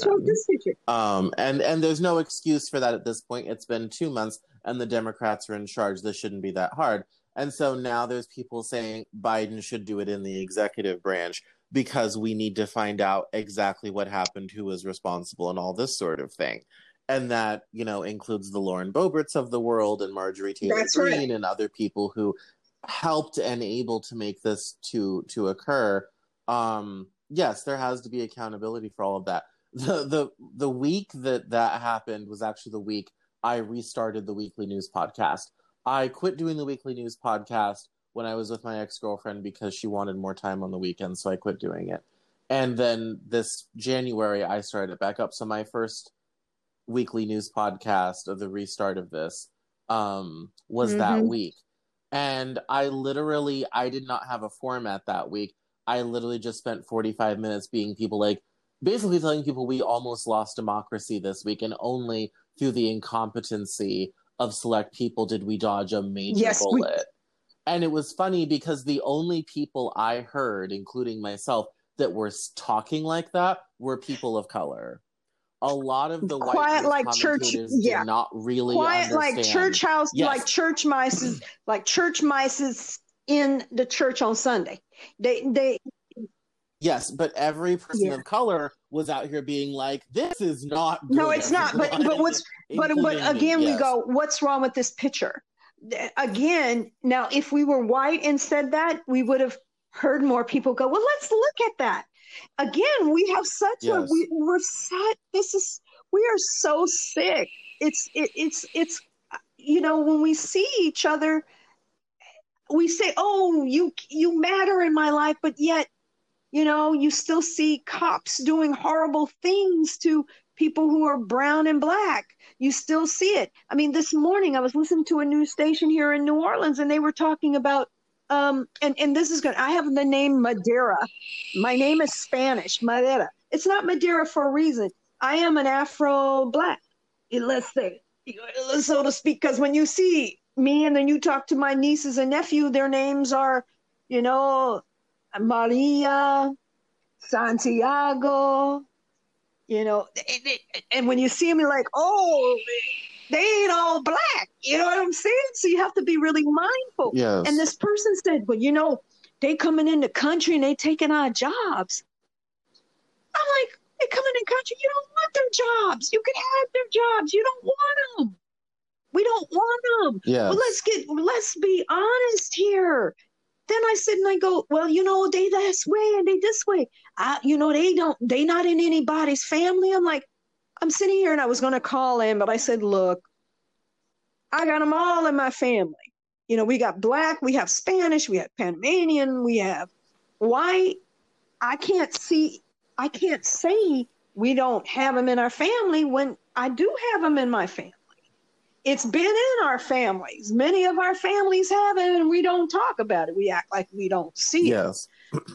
Um, and and there's no excuse for that at this point. It's been two months, and the Democrats are in charge. This shouldn't be that hard. And so now there's people saying Biden should do it in the executive branch because we need to find out exactly what happened, who was responsible, and all this sort of thing. And that you know includes the Lauren Boeberts of the world and Marjorie Taylor That's Greene right. and other people who helped and able to make this to to occur um, yes, there has to be accountability for all of that. The the the week that that happened was actually the week I restarted the weekly news podcast. I quit doing the weekly news podcast when I was with my ex girlfriend because she wanted more time on the weekend, so I quit doing it. And then this January, I started it back up. So my first weekly news podcast of the restart of this um, was mm-hmm. that week, and I literally I did not have a format that week. I literally just spent 45 minutes being people like basically telling people we almost lost democracy this week and only through the incompetency of select people did we dodge a major yes, bullet. We... And it was funny because the only people I heard, including myself, that were talking like that were people of color. A lot of the quiet like church, yeah, not really quiet understand. like church house, yes. like church mice, like church mice in the church on Sunday. They they Yes, but every person yeah. of color was out here being like, "This is not." no, it's not. But but what's but but again, yes. we go, "What's wrong with this picture?" Again, now if we were white and said that, we would have heard more people go, "Well, let's look at that." Again, we have such yes. a we, we're such. This is we are so sick. It's it, it's it's you know when we see each other we say, "Oh, you you matter in my life," but yet, you know, you still see cops doing horrible things to people who are brown and black. You still see it. I mean, this morning I was listening to a news station here in New Orleans and they were talking about um and and this is good. I have the name Madera. My name is Spanish, Madera. It's not Madeira for a reason. I am an Afro black. Let's say, so to speak, because when you see me and then you talk to my nieces and nephew, their names are, you know, Maria, Santiago, you know, and when you see them, you're like, oh, they ain't all black. You know what I'm saying? So you have to be really mindful. Yes. And this person said, well, you know, they coming in the country and they taking our jobs. I'm like, they coming in country. You don't want their jobs. You can have their jobs. You don't want them. We don't want them. Yes. Well, let's get let's be honest here. Then I sit and I go, well, you know, they this way and they this way. I, you know, they don't, they not in anybody's family. I'm like, I'm sitting here and I was going to call in, but I said, look, I got them all in my family. You know, we got black, we have Spanish, we have Panamanian, we have white. I can't see, I can't say we don't have them in our family when I do have them in my family it's been in our families. Many of our families have it, and we don't talk about it. We act like we don't see yes. it.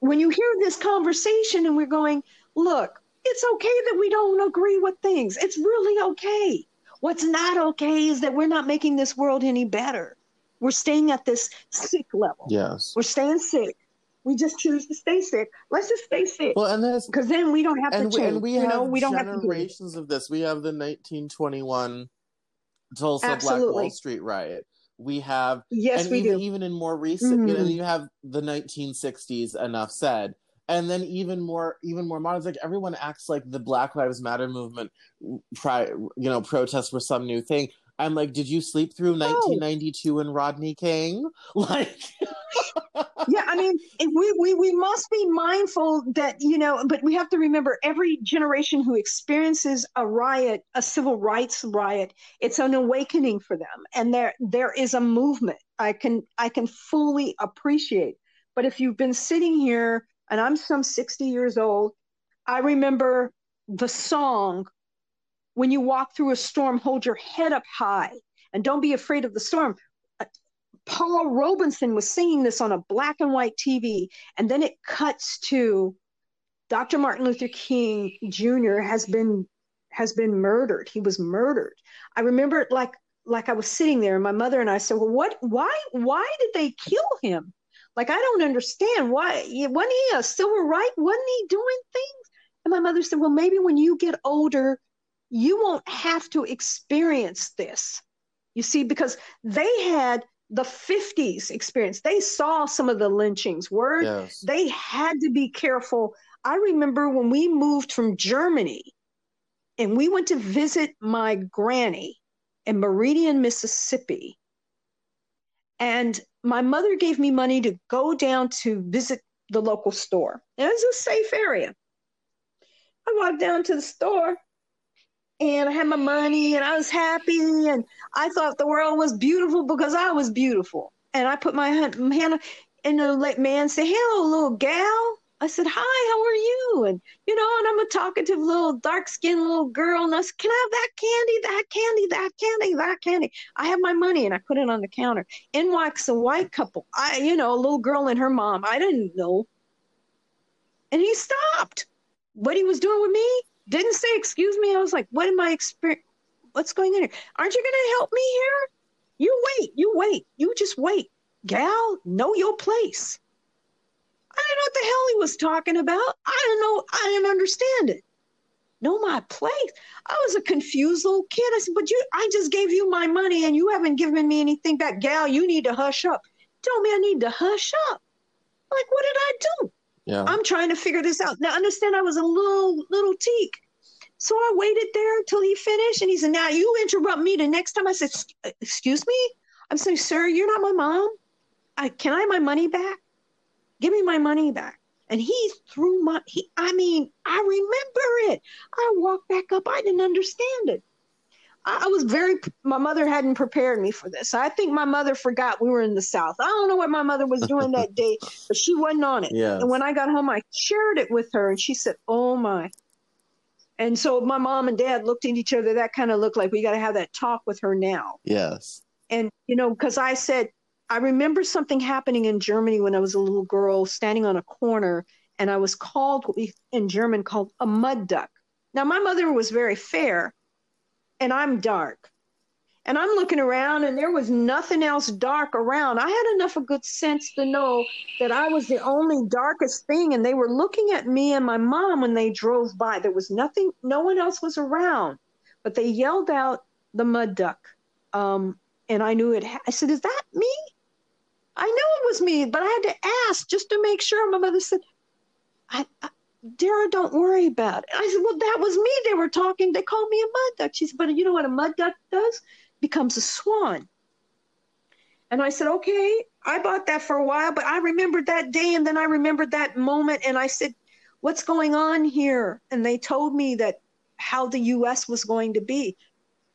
When you hear this conversation and we're going, look, it's okay that we don't agree with things. It's really okay. What's not okay is that we're not making this world any better. We're staying at this sick level. Yes. We're staying sick. We just choose to stay sick. Let's just stay sick. Well, and because then we don't have to we, change. and we you have know, we don't have generations of this. We have the 1921 Tulsa Absolutely. Black Wall Street riot. We have Yes, and we even do. even in more recent, you know, Mhm. you have the 1960s. Enough said. And then even more, even more modern. Like everyone acts like the Black Lives Matter movement, pri- you know, protests were some new thing. I'm like, did you sleep through 1992 and Rodney King? Like, yeah, I mean, we, we we must be mindful that you know, but we have to remember every generation who experiences a riot, a civil rights riot, it's an awakening for them, and there there is a movement. I can I can fully appreciate. But if you've been sitting here, and I'm some sixty years old, I remember the song, "When you walk through a storm, hold your head up high, and don't be afraid of the storm." Uh, Paul Robinson was singing this on a black and white TV, and then it cuts to Dr. Martin Luther King Jr. has been has been murdered. He was murdered. I remember it like like I was sitting there, and my mother and I said, "Well, what? Why? Why did they kill him? Like I don't understand. Why? Wasn't he a civil right? Wasn't he doing things?" And my mother said, "Well, maybe when you get older, you won't have to experience this. You see, because they had." the 50s experience. They saw some of the lynchings. Word, yes. they had to be careful. I remember when we moved from Germany and we went to visit my granny in Meridian, Mississippi. And my mother gave me money to go down to visit the local store. And it was a safe area. I walked down to the store and I had my money and I was happy and I thought the world was beautiful because I was beautiful. And I put my hand and the man said, "Hello, little gal." I said, "Hi, how are you?" And you know, and I'm a talkative little dark-skinned little girl, and I said, "Can I have that candy, that candy, that candy, that candy?" I have my money, and I put it on the counter. In walks a white couple. I, you know, a little girl and her mom. I didn't know, and he stopped. What he was doing with me didn't say excuse me. I was like, what am I experience? What's going on here? Aren't you going to help me here? You wait, you wait, you just wait. Gal, know your place. I didn't know what the hell he was talking about. I didn't know, I didn't understand it. Know my place. I was a confused little kid. I said, but you I just gave you my money and you haven't given me anything back. Gal, you need to hush up. Told me I need to hush up. Like, what did I do? Yeah. I'm trying to figure this out. Now, understand, I was a little little teak, so I waited there until he finished, and he said, "Now you interrupt me the next time." I said, "Excuse me." I'm saying, "Sir, you're not my mom. I can I have my money back? Give me my money back." And he threw my. He, I mean, I remember it. I walked back up. I didn't understand it. I was very, my mother hadn't prepared me for this. I think my mother forgot we were in the South. I don't know what my mother was doing that day, but she wasn't on it. Yes. And when I got home, I shared it with her, and she said, Oh my. And so my mom and dad looked at each other. That kind of looked like we got to have that talk with her now. Yes. And, you know, because I said, I remember something happening in Germany when I was a little girl standing on a corner and I was called what we in German called a mud duck. Now, my mother was very fair and I'm dark. And I'm looking around and there was nothing else dark around. I had enough of good sense to know that I was the only darkest thing. And they were looking at me and my mom when they drove by. There was nothing, no one else was around. But they yelled out the mud duck. Um, and I knew it. I said, Is that me? I know it was me, but I had to ask just to make sure. My mother said, I, I Dara, don't worry about it. I said, Well, that was me. They were talking. They called me a mud duck. She said, But you know what a mud duck does? becomes a swan. And I said, okay, I bought that for a while, but I remembered that day and then I remembered that moment. And I said, what's going on here? And they told me that how the US was going to be.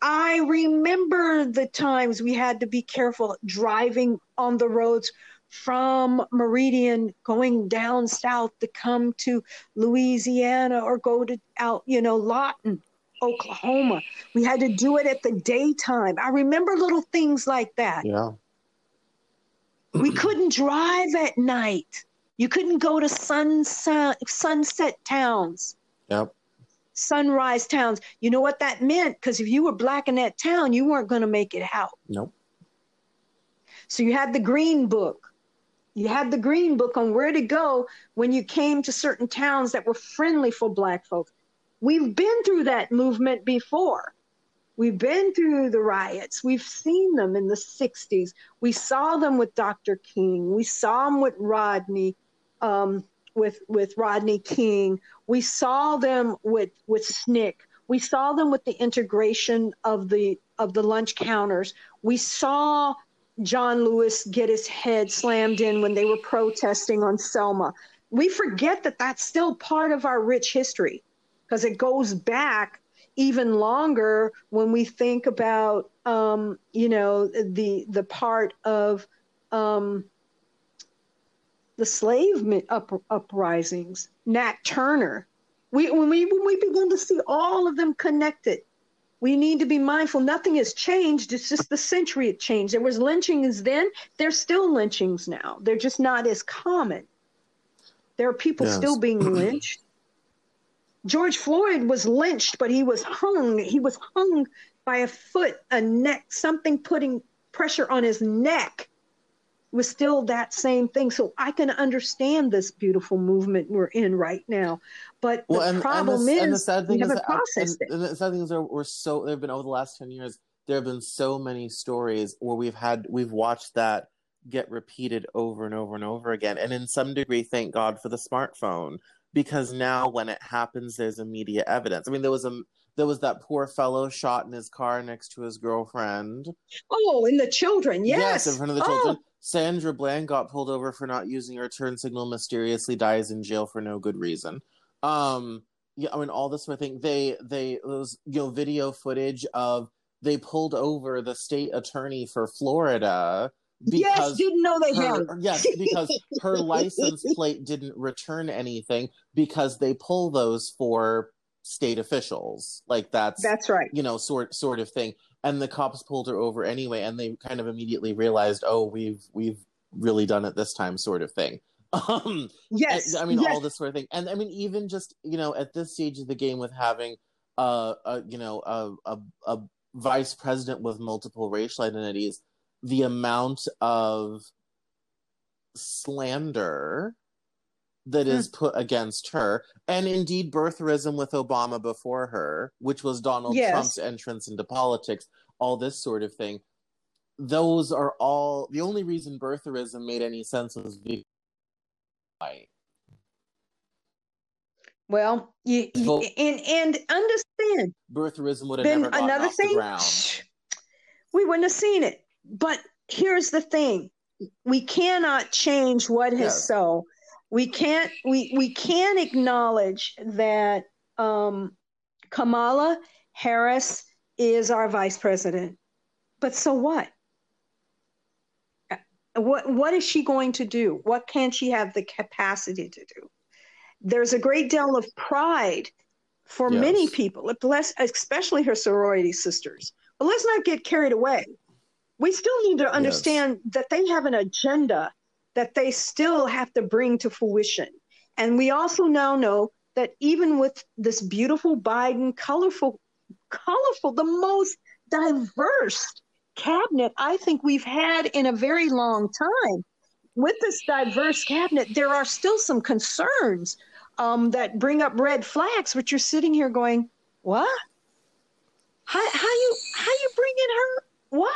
I remember the times we had to be careful driving on the roads from Meridian going down south to come to Louisiana or go to out, you know, Lawton Oklahoma. We had to do it at the daytime. I remember little things like that. Yeah. we couldn't drive at night. You couldn't go to sunset, sunset towns. Yep. Sunrise towns. You know what that meant? Because if you were black in that town, you weren't going to make it out. Nope. So you had the green book. You had the green book on where to go when you came to certain towns that were friendly for black folks. We've been through that movement before. We've been through the riots. We've seen them in the 60s. We saw them with Dr. King. We saw them with Rodney, um, with, with Rodney King. We saw them with, with SNCC. We saw them with the integration of the, of the lunch counters. We saw John Lewis get his head slammed in when they were protesting on Selma. We forget that that's still part of our rich history because it goes back even longer when we think about um, you know the the part of um, the slave up, uprisings, Nat Turner. We when we when we begin to see all of them connected, we need to be mindful. Nothing has changed. It's just the century it changed. There was lynchings then. There's still lynchings now. They're just not as common. There are people yes. still being lynched. George Floyd was lynched, but he was hung. He was hung by a foot, a neck, something putting pressure on his neck was still that same thing. So I can understand this beautiful movement we're in right now. But well, the and, problem and the, is, and the sad thing we haven't processed and, it. And the sad thing is, we're so there have been over the last ten years. There have been so many stories where we've had we've watched that get repeated over and over and over again. And in some degree, thank God for the smartphone because now when it happens there's immediate evidence i mean there was a there was that poor fellow shot in his car next to his girlfriend oh and the children yes, yes in front of the children oh. Sandra bland got pulled over for not using her turn signal mysteriously dies in jail for no good reason um yeah i mean all this sort of thing they they was you know video footage of they pulled over the state attorney for florida yes, didn't know they her, had. yes, because her license plate didn't return anything because they pull those for state officials. Like that's that's right. You know, sort sort of thing. And the cops pulled her over anyway, and they kind of immediately realized, oh, we've we've really done it this time, sort of thing. Um, yes, I mean yes. all this sort of thing, and I mean even just you know at this stage of the game with having uh, a you know a, a, a vice president with multiple racial identities the amount of slander that is hmm. put against her, and indeed birtherism with Obama before her, which was Donald yes. Trump's entrance into politics, all this sort of thing. Those are all the only reason birtherism made any sense was because. Well, you, you and and understand birtherism would have never another thing. We wouldn't have seen it. But here's the thing we cannot change what has so we can't we we can acknowledge that um, kamala harris is our vice president but so what what what is she going to do what can she have the capacity to do there's a great deal of pride for Yes. many people, especially her sorority sisters. But let's not get carried away. We still need to understand that they have an agenda that they still have to bring to fruition. And we also now know that even with this beautiful Biden, colorful, colorful, the most diverse cabinet I think we've had in a very long time. With this diverse cabinet, there are still some concerns um, that bring up red flags, which you're sitting here going, what? How, how you how you bringing her? What?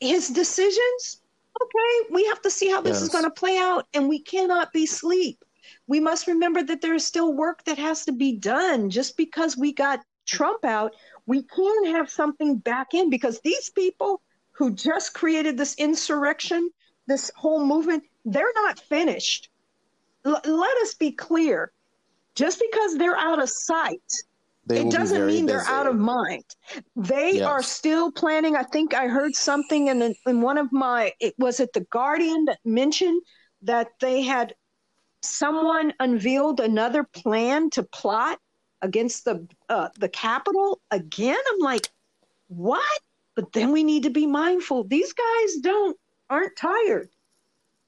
His decisions? Okay, we have to see how this is going to play out, and we cannot be sleep. We must remember that there is still work that has to be done. Just because we got Trump out, we can have something back in because these people who just created this insurrection, this whole movement, they're not finished. L- let us be clear. Just because they're out of sight, They it doesn't mean they're out of mind. They Yes. are still planning. I think I heard something in, in one of my, it was it the Guardian that mentioned that they had someone unveiled another plan to plot against the uh, the Capitol again. I'm like, what? But then we need to be mindful. These guys don't aren't tired.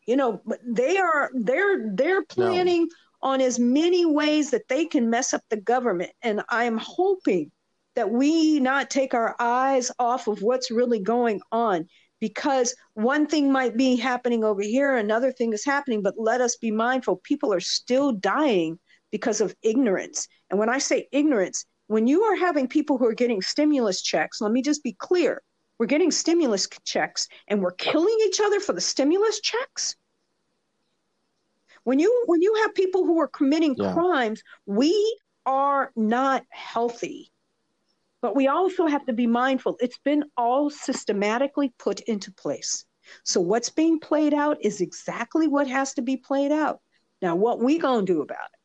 You know, but they are they're they're planning on as many ways that they can mess up the government. And I'm hoping that we not take our eyes off of what's really going on because one thing might be happening over here, another thing is happening, but let us be mindful. People are still dying because of ignorance. And when I say ignorance, when you are having people who are getting stimulus checks, let me just be clear we're getting stimulus checks and we're killing each other for the stimulus checks. When you when you have people who are committing Yeah. crimes, we are not healthy. But we also have to be mindful. It's been all systematically put into place. So what's being played out is exactly what has to be played out. Now, what we gonna do about it?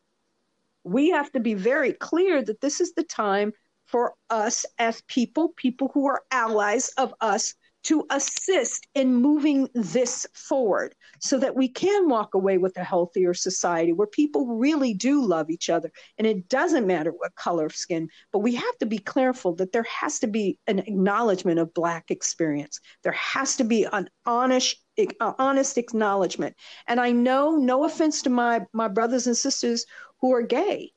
We have to be very clear that this is the time for us as people, people who are allies of us, to assist in moving this forward so that we can walk away with a healthier society where people really do love each other. And it doesn't matter what color of skin, but we have to be careful that there has to be an acknowledgement of Black experience. There has to be an honest, honest acknowledgement. And I know, no offense to my, my brothers and sisters who are gay,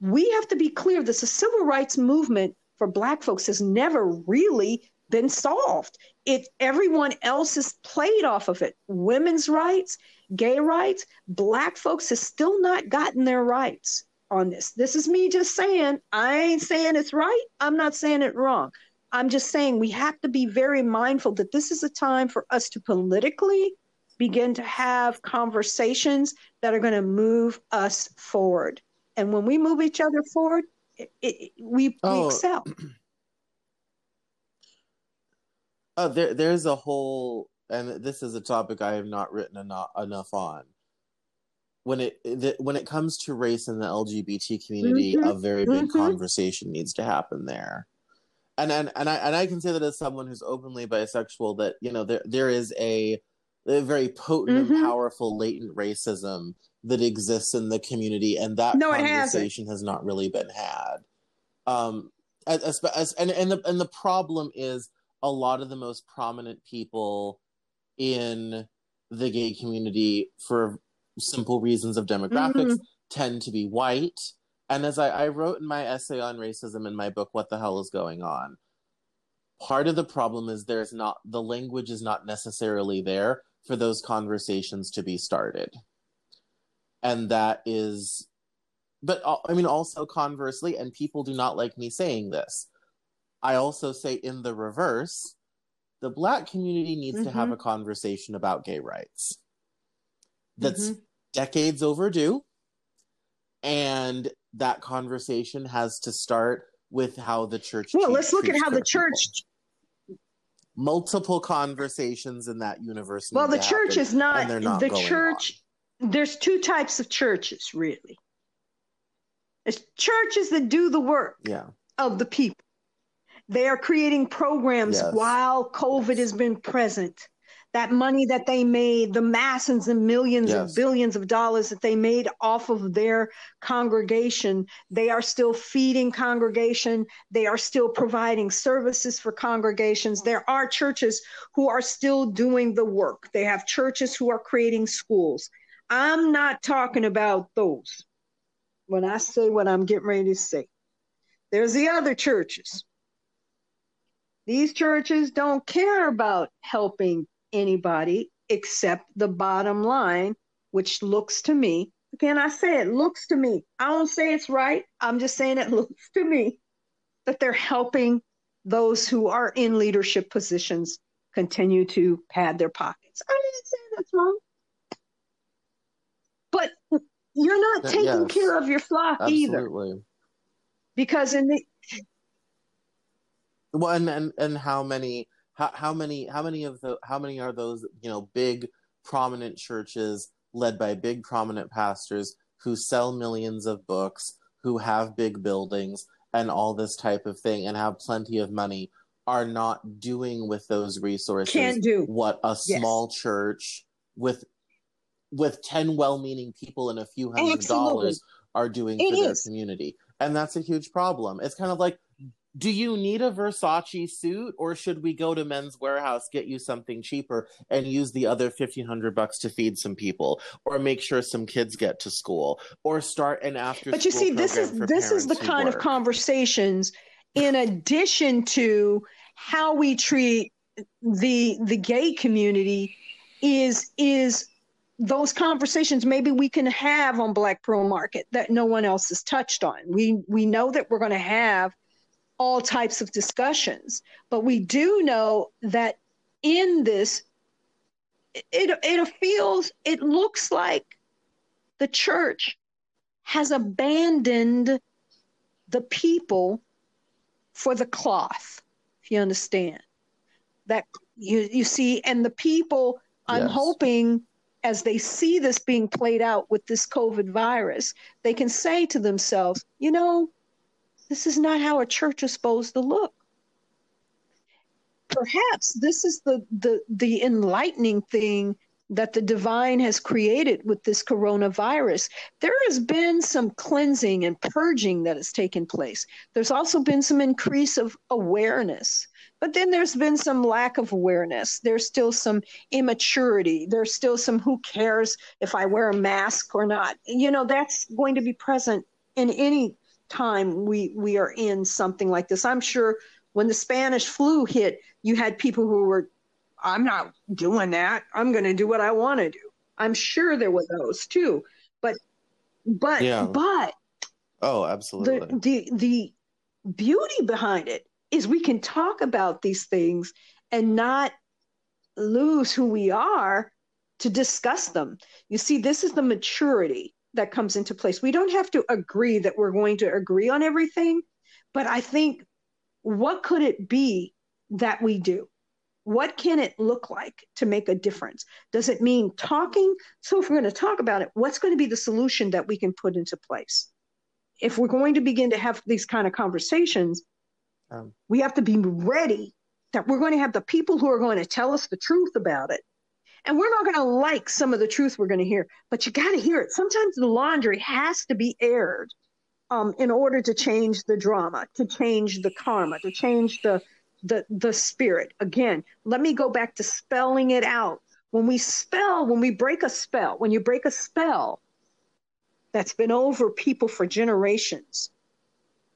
we have to be clear that the civil rights movement for Black folks has never really been solved. It everyone else has played off of it. Women's rights, gay rights, Black folks has still not gotten their rights on this. This is me just saying. I ain't saying it's right. I'm not saying it wrong. I'm just saying we have to be very mindful that this is a time for us to politically begin to have conversations that are going to move us forward. And when we move each other forward, it, it, we, we Oh, excel. Uh, there, there's a whole, and this is a topic I have not written enough, enough on. When it the, when it comes to race in the LGBT community, Mhm, a very big mhm. conversation needs to happen there. And and and I and I can say that as someone who's openly bisexual, that you know there there is a, a very potent Mhm. and powerful latent racism that exists in the community, and that No, conversation has not really been had. Um, as, as, as and and the and the problem is a lot of the most prominent people in the gay community for simple reasons of demographics Mhm. tend to be white and as I, I wrote in my essay on racism in my book what the hell is going on part of the problem is there's not the language is not necessarily there for those conversations to be started and that is but i mean also conversely and people do not like me saying this i also say in the reverse the black community needs to have Mhm. a conversation about gay rights that's Mhm. decades overdue and that conversation has to start with how the church Well, let's look at how the queer people church. multiple conversations in that universe. Well, the church happen, is not, not the church. There's two types of churches, really. It's churches that do the work. Yeah, of the people. They are creating programs Yes. while COVID has been present that money that they made, the masses and millions Yes. and billions of dollars that they made off of their congregation, they are still feeding congregation. They are still providing services for congregations. There are churches who are still doing the work. They have churches who are creating schools. I'm not talking about those when I say what I'm getting ready to say. There's the other churches. These churches don't care about helping anybody except the bottom line, which looks to me, again, I say it looks to me. I don't say it's right. I'm just saying it looks to me that they're helping those who are in leadership positions continue to pad their pockets. I didn't say that's wrong. But you're not taking yes. care of your flock either. Because in the Well, and, and and how many how, how many how many of the how many are those you know big prominent churches led by big prominent pastors who sell millions of books, who have big buildings and all this type of thing, and have plenty of money, are not doing with those resources Can't do. what a Yes. small church with with ten well-meaning people and a few hundred Absolutely. dollars are doing It for their community, and that's a huge problem. It's kind of like do you need a Versace suit or should we go to Men's Wearhouse, get you something cheaper and use the other 1500 bucks to feed some people or make sure some kids get to school or start an after school? but you see this is this is the kind of conversations in addition to how we treat the the gay community is is those conversations maybe we can have on black pearl market that no one else has touched on we we know that we're going to have all types of discussions. But we do know that in this it it feels it looks like the church has abandoned the people for the cloth if you understand. That you you see and the people i'm hoping as they see this being played out with this covid virus they can say to themselves you know this is not how a church is supposed to look. Perhaps this is the the the enlightening thing that the divine has created with this coronavirus. There has been some cleansing and purging that has taken place. There's also been some increase of awareness but then there's been some lack of awareness. There's still some immaturity. There's still some who cares if i wear a mask or not. You know that's going to be present in any time we we are in something like this i'm sure when the spanish flu hit you had people who were i'm not doing that i'm going to do what i want to do i'm sure there were those too but but Yeah. but Oh, the absolutely. the the beauty behind it is we can talk about these things and not lose who we are to discuss them. You see, this is the maturity that comes into place. We don't have to agree that we're going to agree on everything, but I think what could it be that we do? What can it look like to make a difference? Does it mean talking? So, if we're going to talk about it, what's going to be the solution that we can put into place? If we're going to begin to have these kind of conversations, Um, we have to be ready that we're going to have the people who are going to tell us the truth about it. And we're not going to like some of the truth we're going to hear, but you got to hear it. Sometimes the laundry has to be aired um, in order to change the drama, to change the karma, to change the the the spirit. Again, let me go back to spelling it out. When we spell, when we break a spell, when you break a spell that's been over people for generations,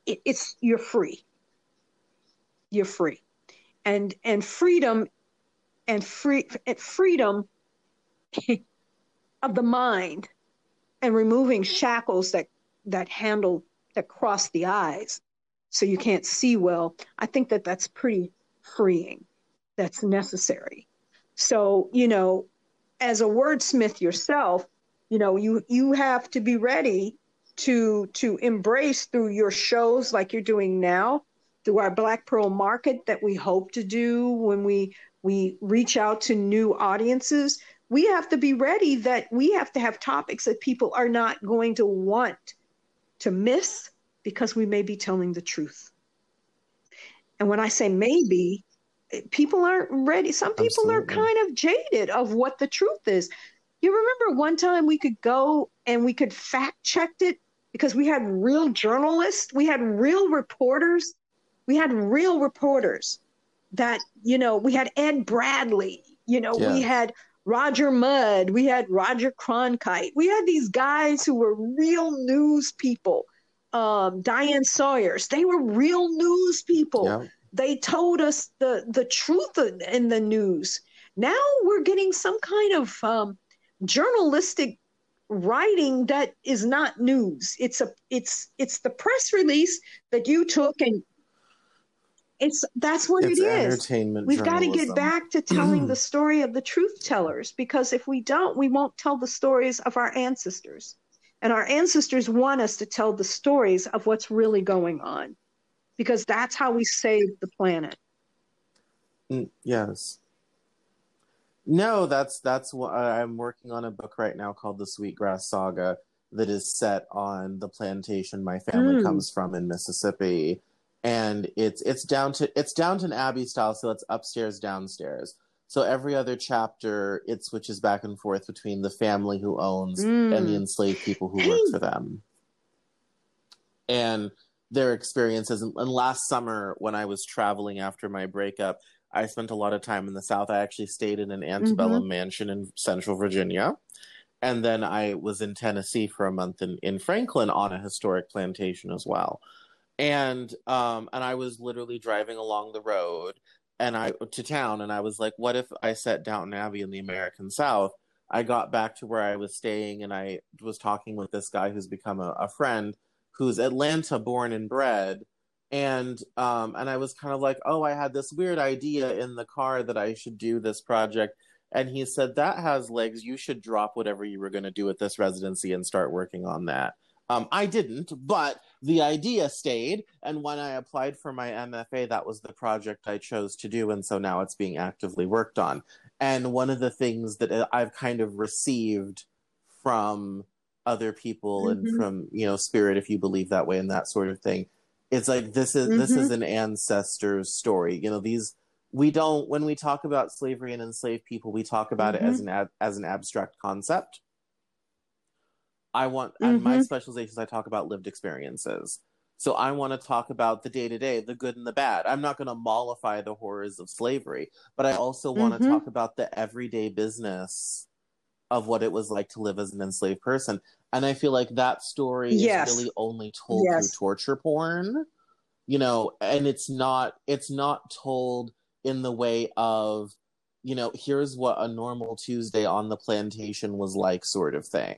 it, it's you're free. You're free, and and freedom, and free and freedom of the mind, and removing shackles that that handle that cross the eyes, so you can't see well. I think that that's pretty freeing. That's necessary. So you know, as a wordsmith yourself, you know you you have to be ready to to embrace through your shows like you're doing now through our black pearl market that we hope to do when we we reach out to new audiences we have to be ready that we have to have topics that people are not going to want to miss because we may be telling the truth and when i say maybe people aren't ready. Some people Absolutely. are kind of jaded of what the truth is. You remember one time we could go and we could fact check it because we had real journalists, we had real reporters, we had real reporters that, you know, we had Ed Bradley, you know, yeah. we had Roger Mudd, we had Roger Cronkite, we had these guys who were real news people. Um, Diane Sawyers, they were real news people. Yeah. They told us the the truth in the news. Now we're getting some kind of um, journalistic writing that is not news. It's a it's it's the press release that you took and it's that's what it's it is. Entertainment We've got to get back to telling the story of the truth tellers because if we don't, we won't tell the stories of our ancestors. And our ancestors want us to tell the stories of what's really going on because that's how we save the planet. Mm, yes. No, that's that's what I'm working on a book right now called The Sweetgrass Saga that is set on the plantation my family mm. comes from in Mississippi, and it's it's down to it's Downton Abbey style, so it's upstairs downstairs. So every other chapter, it switches back and forth between the family who owns mm. and the enslaved people who work for them, and their experiences. And, and last summer, when I was traveling after my breakup, I spent a lot of time in the South. I actually stayed in an antebellum mm-hmm. mansion in Central Virginia. And then I was in Tennessee for a month in, in Franklin on a historic plantation as well. And um, and I was literally driving along the road and I to town and I was like, what if I set Downton Abbey in the American South? I got back to where I was staying and I was talking with this guy who's become a, a friend who's Atlanta born and bred. And um and i was kind of like oh i had this weird idea in the car that i should do this project. And he said that has legs. You should drop whatever you were going to do at this residency and start working on that um, i didn't but the idea stayed and when i applied for my mfa that was the project i chose to do and so now it's being actively worked on and one of the things that uh, i've kind of received from other people mm-hmm. and from you know spirit if you believe that way and that sort of thing it's like this is mm-hmm. this is an ancestor's story you know these we don't when we talk about slavery and enslaved people we talk about mm-hmm. it as mm-hmm. an as an abstract concept i want mm-hmm. my specializations i talk about lived experiences so i want to talk about the day to day the good and the bad i'm not going to mollify the horrors of slavery but i also want to mm-hmm. talk about the everyday business of what it was like to live as an enslaved person and I feel like that story yes. is really only told yes. through torture porn, you know, and it's not it's not told in the way of, you know, here's what a normal Tuesday on the plantation was like, sort of thing.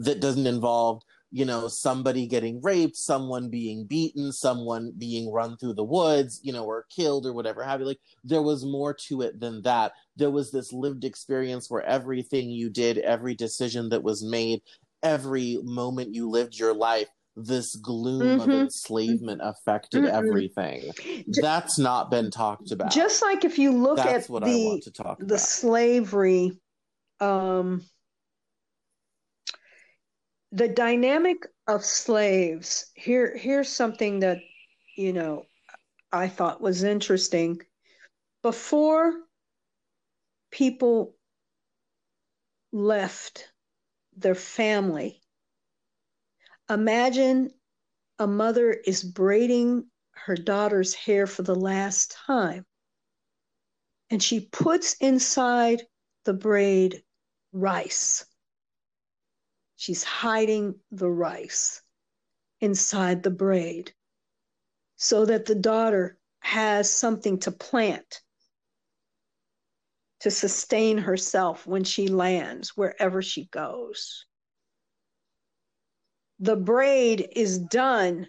That doesn't involve you know, somebody getting raped, someone being beaten, someone being run through the woods, you know, or killed or whatever have you. Like, there was more to it than that. There was this lived experience where everything you did, every decision that was made, every moment you lived your life this gloom mm-hmm. of enslavement affected mm-hmm. everything. That's not been talked about. Just like if you look That's at the, the about. slavery, um, the dynamic of slaves. Here, here's something that you know I thought was interesting. Before people left their family. Imagine a mother is braiding her daughter's hair for the last time, and she puts inside the braid rice. She's hiding the rice inside the braid so that the daughter has something to plant to sustain herself when she lands wherever she goes. The braid is done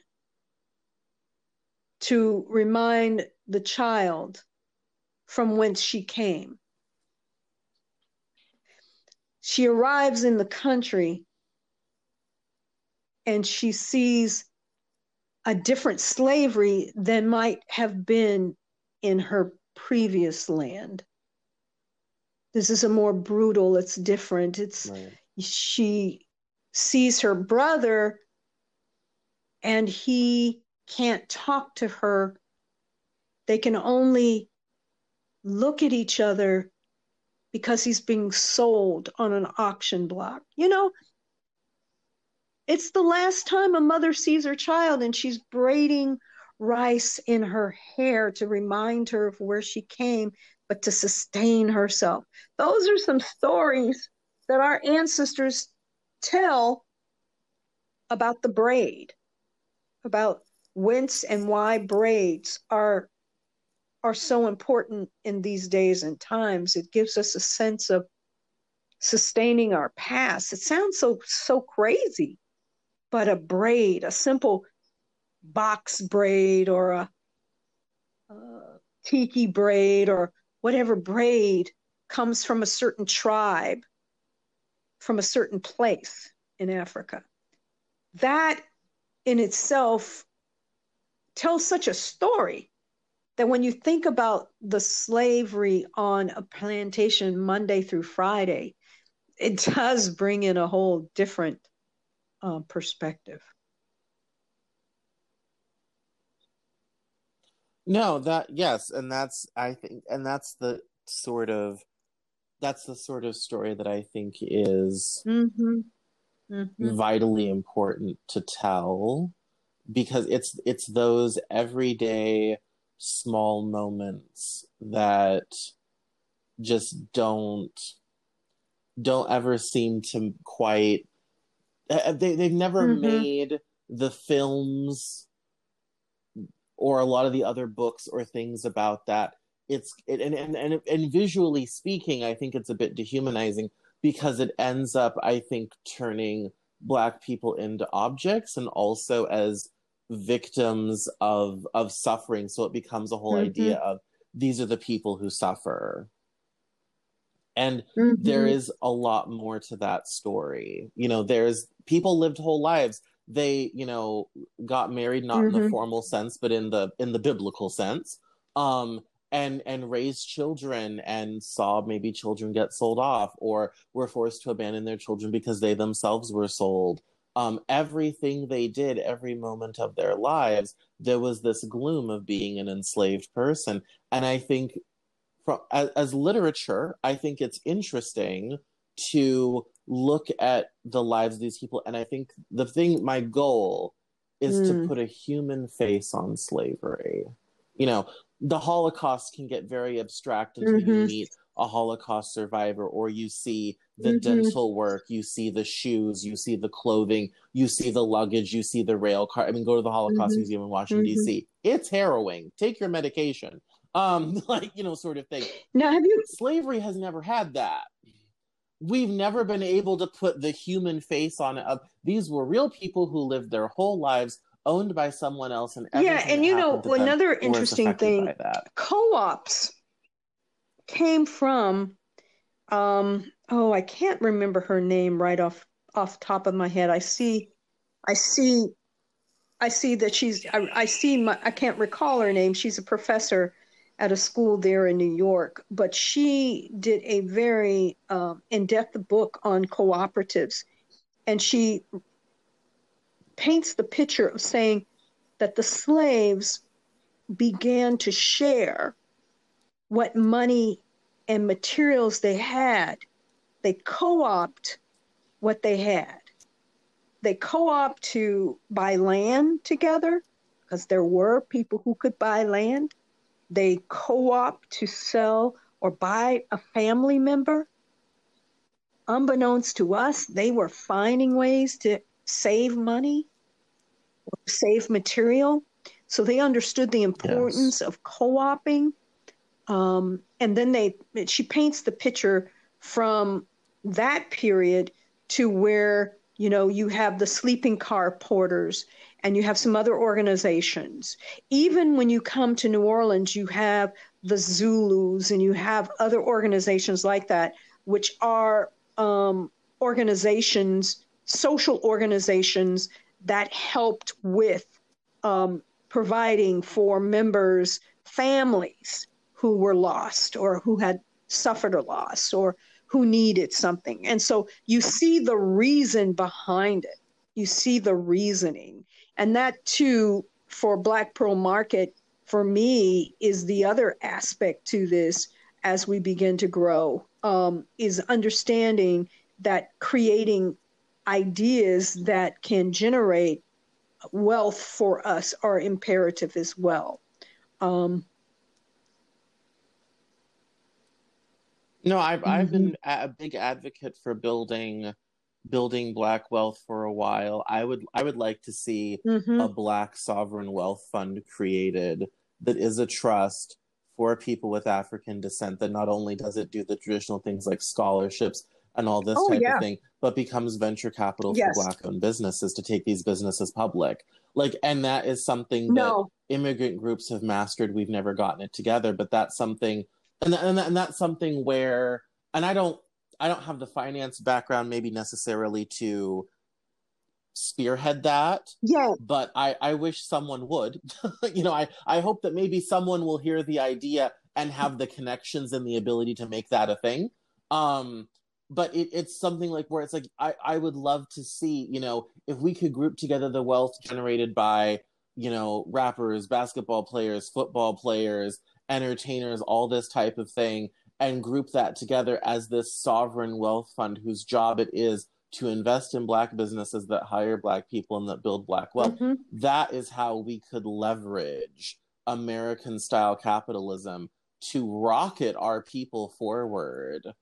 to remind the child from whence she came. She arrives in the country and she sees a different slavery than might have been in her previous land this is a more brutal it's different it's right. she sees her brother and he can't talk to her they can only look at each other because he's being sold on an auction block. You know, it's the last time a mother sees her child and she's braiding rice in her hair to remind her of where she came, but to sustain herself. Those are some stories that our ancestors tell about the braid, about whence and why braids are are so important in these days and times. It gives us a sense of sustaining our past. It sounds so so crazy, but a braid, a simple box braid or a, a tiki braid or whatever braid comes from a certain tribe, from a certain place in Africa. That in itself tells such a story that when you think about the slavery on a plantation Monday through Friday, it does bring in a whole different uh, perspective. No, that yes, and that's I think, and that's the sort of that's the sort of story that I think is mm-hmm. Mm-hmm. vitally important to tell because it's it's those everyday small moments that just don't don't ever seem to quite they they've never mm-hmm. made the films or a lot of the other books or things about that it's it, and, and and and visually speaking i think it's a bit dehumanizing because it ends up i think turning black people into objects and also as victims of of suffering so it becomes a whole mm-hmm. idea of these are the people who suffer and mm-hmm. there is a lot more to that story you know there's people lived whole lives they you know got married not mm-hmm. in the formal sense but in the in the biblical sense um and and raised children and saw maybe children get sold off or were forced to abandon their children because they themselves were sold um, everything they did, every moment of their lives, there was this gloom of being an enslaved person. And I think, from, as, as literature, I think it's interesting to look at the lives of these people. And I think the thing, my goal is mm. to hmm. put a human face on slavery. You know, the Holocaust can get very abstract until mm-hmm. you meet a Holocaust survivor or you see the mm-hmm. dental work, you see the shoes, you see the clothing, you see the luggage, you see the rail car. I mean, go to the Holocaust mm-hmm. Museum in Washington, mm-hmm. D.C. It's harrowing. Take your medication. Um, like, you know, sort of thing. Now, have you? Slavery has never had that. We've never been able to put the human face on it. Of these were real people who lived their whole lives owned by someone else, and yeah, and you know another interesting thing: co-ops came from um oh i can't remember her name right off off top of my head i see i see i see that she's i, I see my i can't recall her name she's a professor at a school there in new york but she did a very um, in-depth book on cooperatives and she paints the picture of saying that the slaves began to share what money and materials they had. They co opt what they had. They co opt to buy land together because there were people who could buy land. They co opt to sell or buy a family member. Unbeknownst to us, they were finding ways to save money or save material. So they understood the importance yes. of co oping um, and then they she paints the picture from that period to where you know you have the sleeping car porters and you have some other organizations. Even when you come to New Orleans, you have the Zulus and you have other organizations like that, which are um, organizations, social organizations that helped with um, providing for members' families who were lost or who had suffered a loss or who needed something. And so you see the reason behind it. You see the reasoning. And that too, for Black Pearl Market, for me is the other aspect to this as we begin to grow um, is understanding that creating ideas that can generate wealth for us are imperative as well. Um, no, I've mm-hmm. I've been a big advocate for building building black wealth for a while. I would I would like to see mm-hmm. a black sovereign wealth fund created that is a trust for people with African descent that not only does it do the traditional things like scholarships and all this oh, type yeah. of thing, but becomes venture capital yes. for black owned businesses to take these businesses public. Like, and that is something no. that immigrant groups have mastered. We've never gotten it together, but that's something, and, and, and that's something where, and I don't, I don't have the finance background maybe necessarily to spearhead that. Yeah. But I, I wish someone would. you know, I, I hope that maybe someone will hear the idea and have the connections and the ability to make that a thing. Um, but it, it's something like where it's like I, I would love to see you know if we could group together the wealth generated by you know rappers basketball players football players entertainers all this type of thing and group that together as this sovereign wealth fund whose job it is to invest in black businesses that hire black people and that build black wealth mm-hmm. that is how we could leverage american style capitalism to rocket our people forward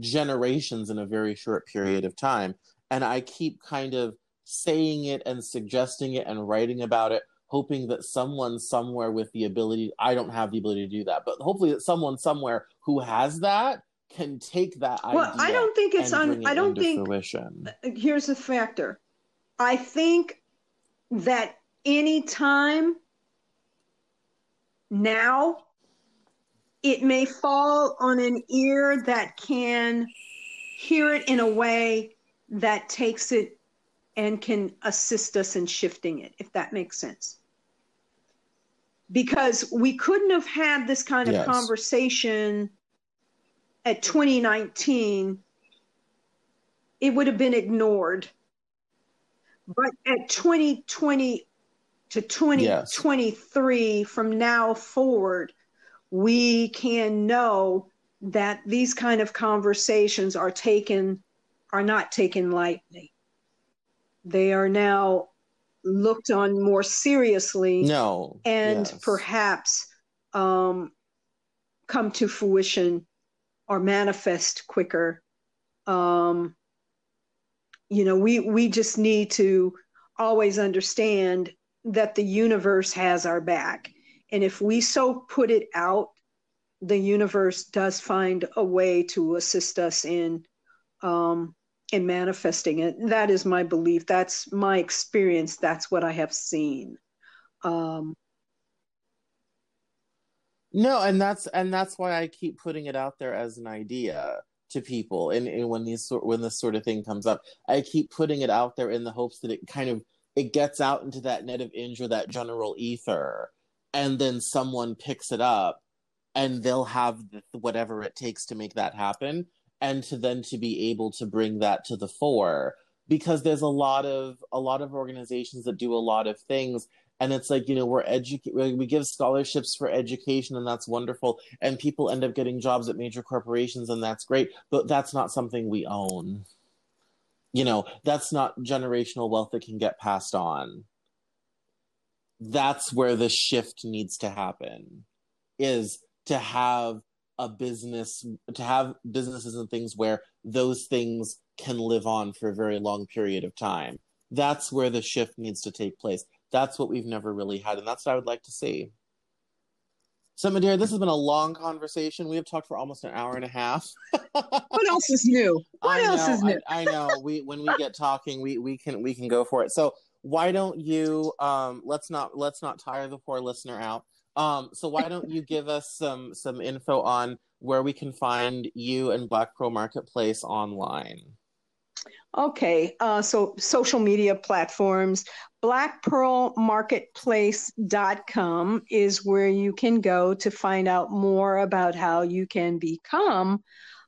generations in a very short period of time. And I keep kind of saying it and suggesting it and writing about it, hoping that someone somewhere with the ability, I don't have the ability to do that, but hopefully that someone somewhere who has that can take that idea. Well, I don't think it's on, I don't think, fruition. here's a factor. I think that any time now it may fall on an ear that can hear it in a way that takes it and can assist us in shifting it, if that makes sense. Because we couldn't have had this kind of yes. conversation at 2019, it would have been ignored. But at 2020 to 2023, yes. from now forward, we can know that these kind of conversations are taken are not taken lightly they are now looked on more seriously no. and yes. perhaps um, come to fruition or manifest quicker. Um, you know we we just need to always understand that the universe has our back. And if we so put it out, the universe does find a way to assist us in um, in manifesting it. That is my belief. That's my experience. That's what I have seen. Um, no, and that's and that's why I keep putting it out there as an idea to people. And, and when these when this sort of thing comes up, I keep putting it out there in the hopes that it kind of it gets out into that net of injury, that general ether, and then someone picks it up and they'll have whatever it takes to make that happen and to then to be able to bring that to the fore. Because there's a lot of a lot of organizations that do a lot of things and it's like you know we're educate we give scholarships for education and that's wonderful and people end up getting jobs at major corporations and that's great but that's not something we own. You know that's not generational wealth that can get passed on. That's where the shift needs to happen is to have a business to have businesses and things where those things can live on for a very long period of time that's where the shift needs to take place that's what we've never really had and that's what i would like to see so, Madera, this has been a long conversation. We have talked for almost an hour and a half. what else is new? What I else know, is new? I, I, know. We when we get talking, we we can we can go for it. So, why don't you um let's not let's not tire the poor listener out um so why don't you give us some some info on where we can find you and black pearl marketplace online okay uh so social media platforms blackpearlmarketplace.com is where you can go to find out more about how you can become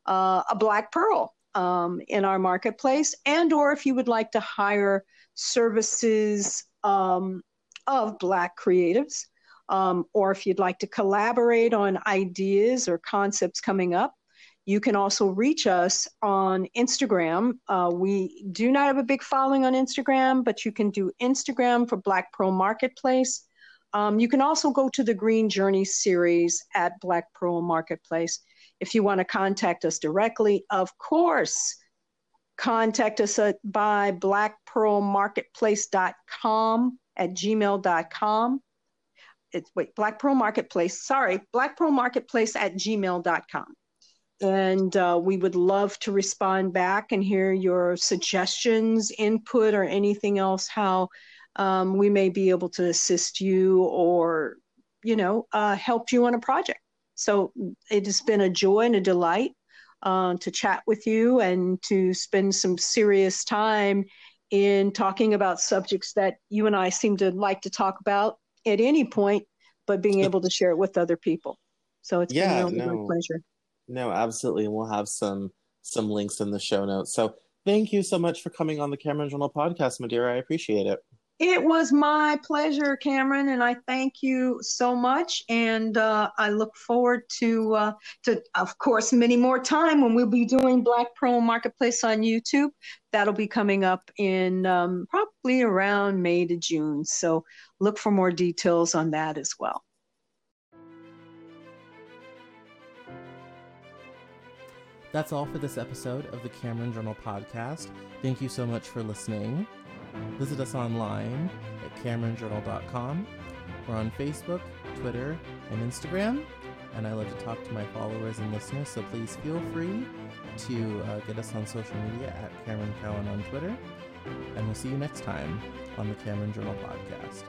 uh, a black pearl um, in our marketplace and or if you would like to hire services um, of Black creatives. Um, or if you'd like to collaborate on ideas or concepts coming up, you can also reach us on Instagram. Uh, we do not have a big following on Instagram, but you can do Instagram for Black Pearl Marketplace. Um, you can also go to the Green Journey series at Black Pearl Marketplace if you want to contact us directly. Of course, contact us at, by blackpearlmarketplace.com at gmail.com. It's wait, Black Pearl Marketplace, sorry, Black Pearl Marketplace at gmail.com. And uh, we would love to respond back and hear your suggestions, input, or anything else, how um, we may be able to assist you or, you know, uh, help you on a project. So it has been a joy and a delight uh, to chat with you and to spend some serious time in talking about subjects that you and I seem to like to talk about at any point, but being able to share it with other people. So it's yeah, been a no, pleasure. No, absolutely. And we'll have some some links in the show notes. So thank you so much for coming on the Cameron Journal podcast, Madera. I appreciate it. It was my pleasure, Cameron, and I thank you so much. And uh, I look forward to, uh, to, of course, many more time when we'll be doing Black Pearl Marketplace on YouTube. That'll be coming up in um, probably around May to June. So look for more details on that as well. That's all for this episode of the Cameron Journal podcast. Thank you so much for listening. Visit us online at CameronJournal.com. We're on Facebook, Twitter, and Instagram. And I love to talk to my followers and listeners, so please feel free to uh, get us on social media at Cameron Cowan on Twitter. And we'll see you next time on the Cameron Journal podcast.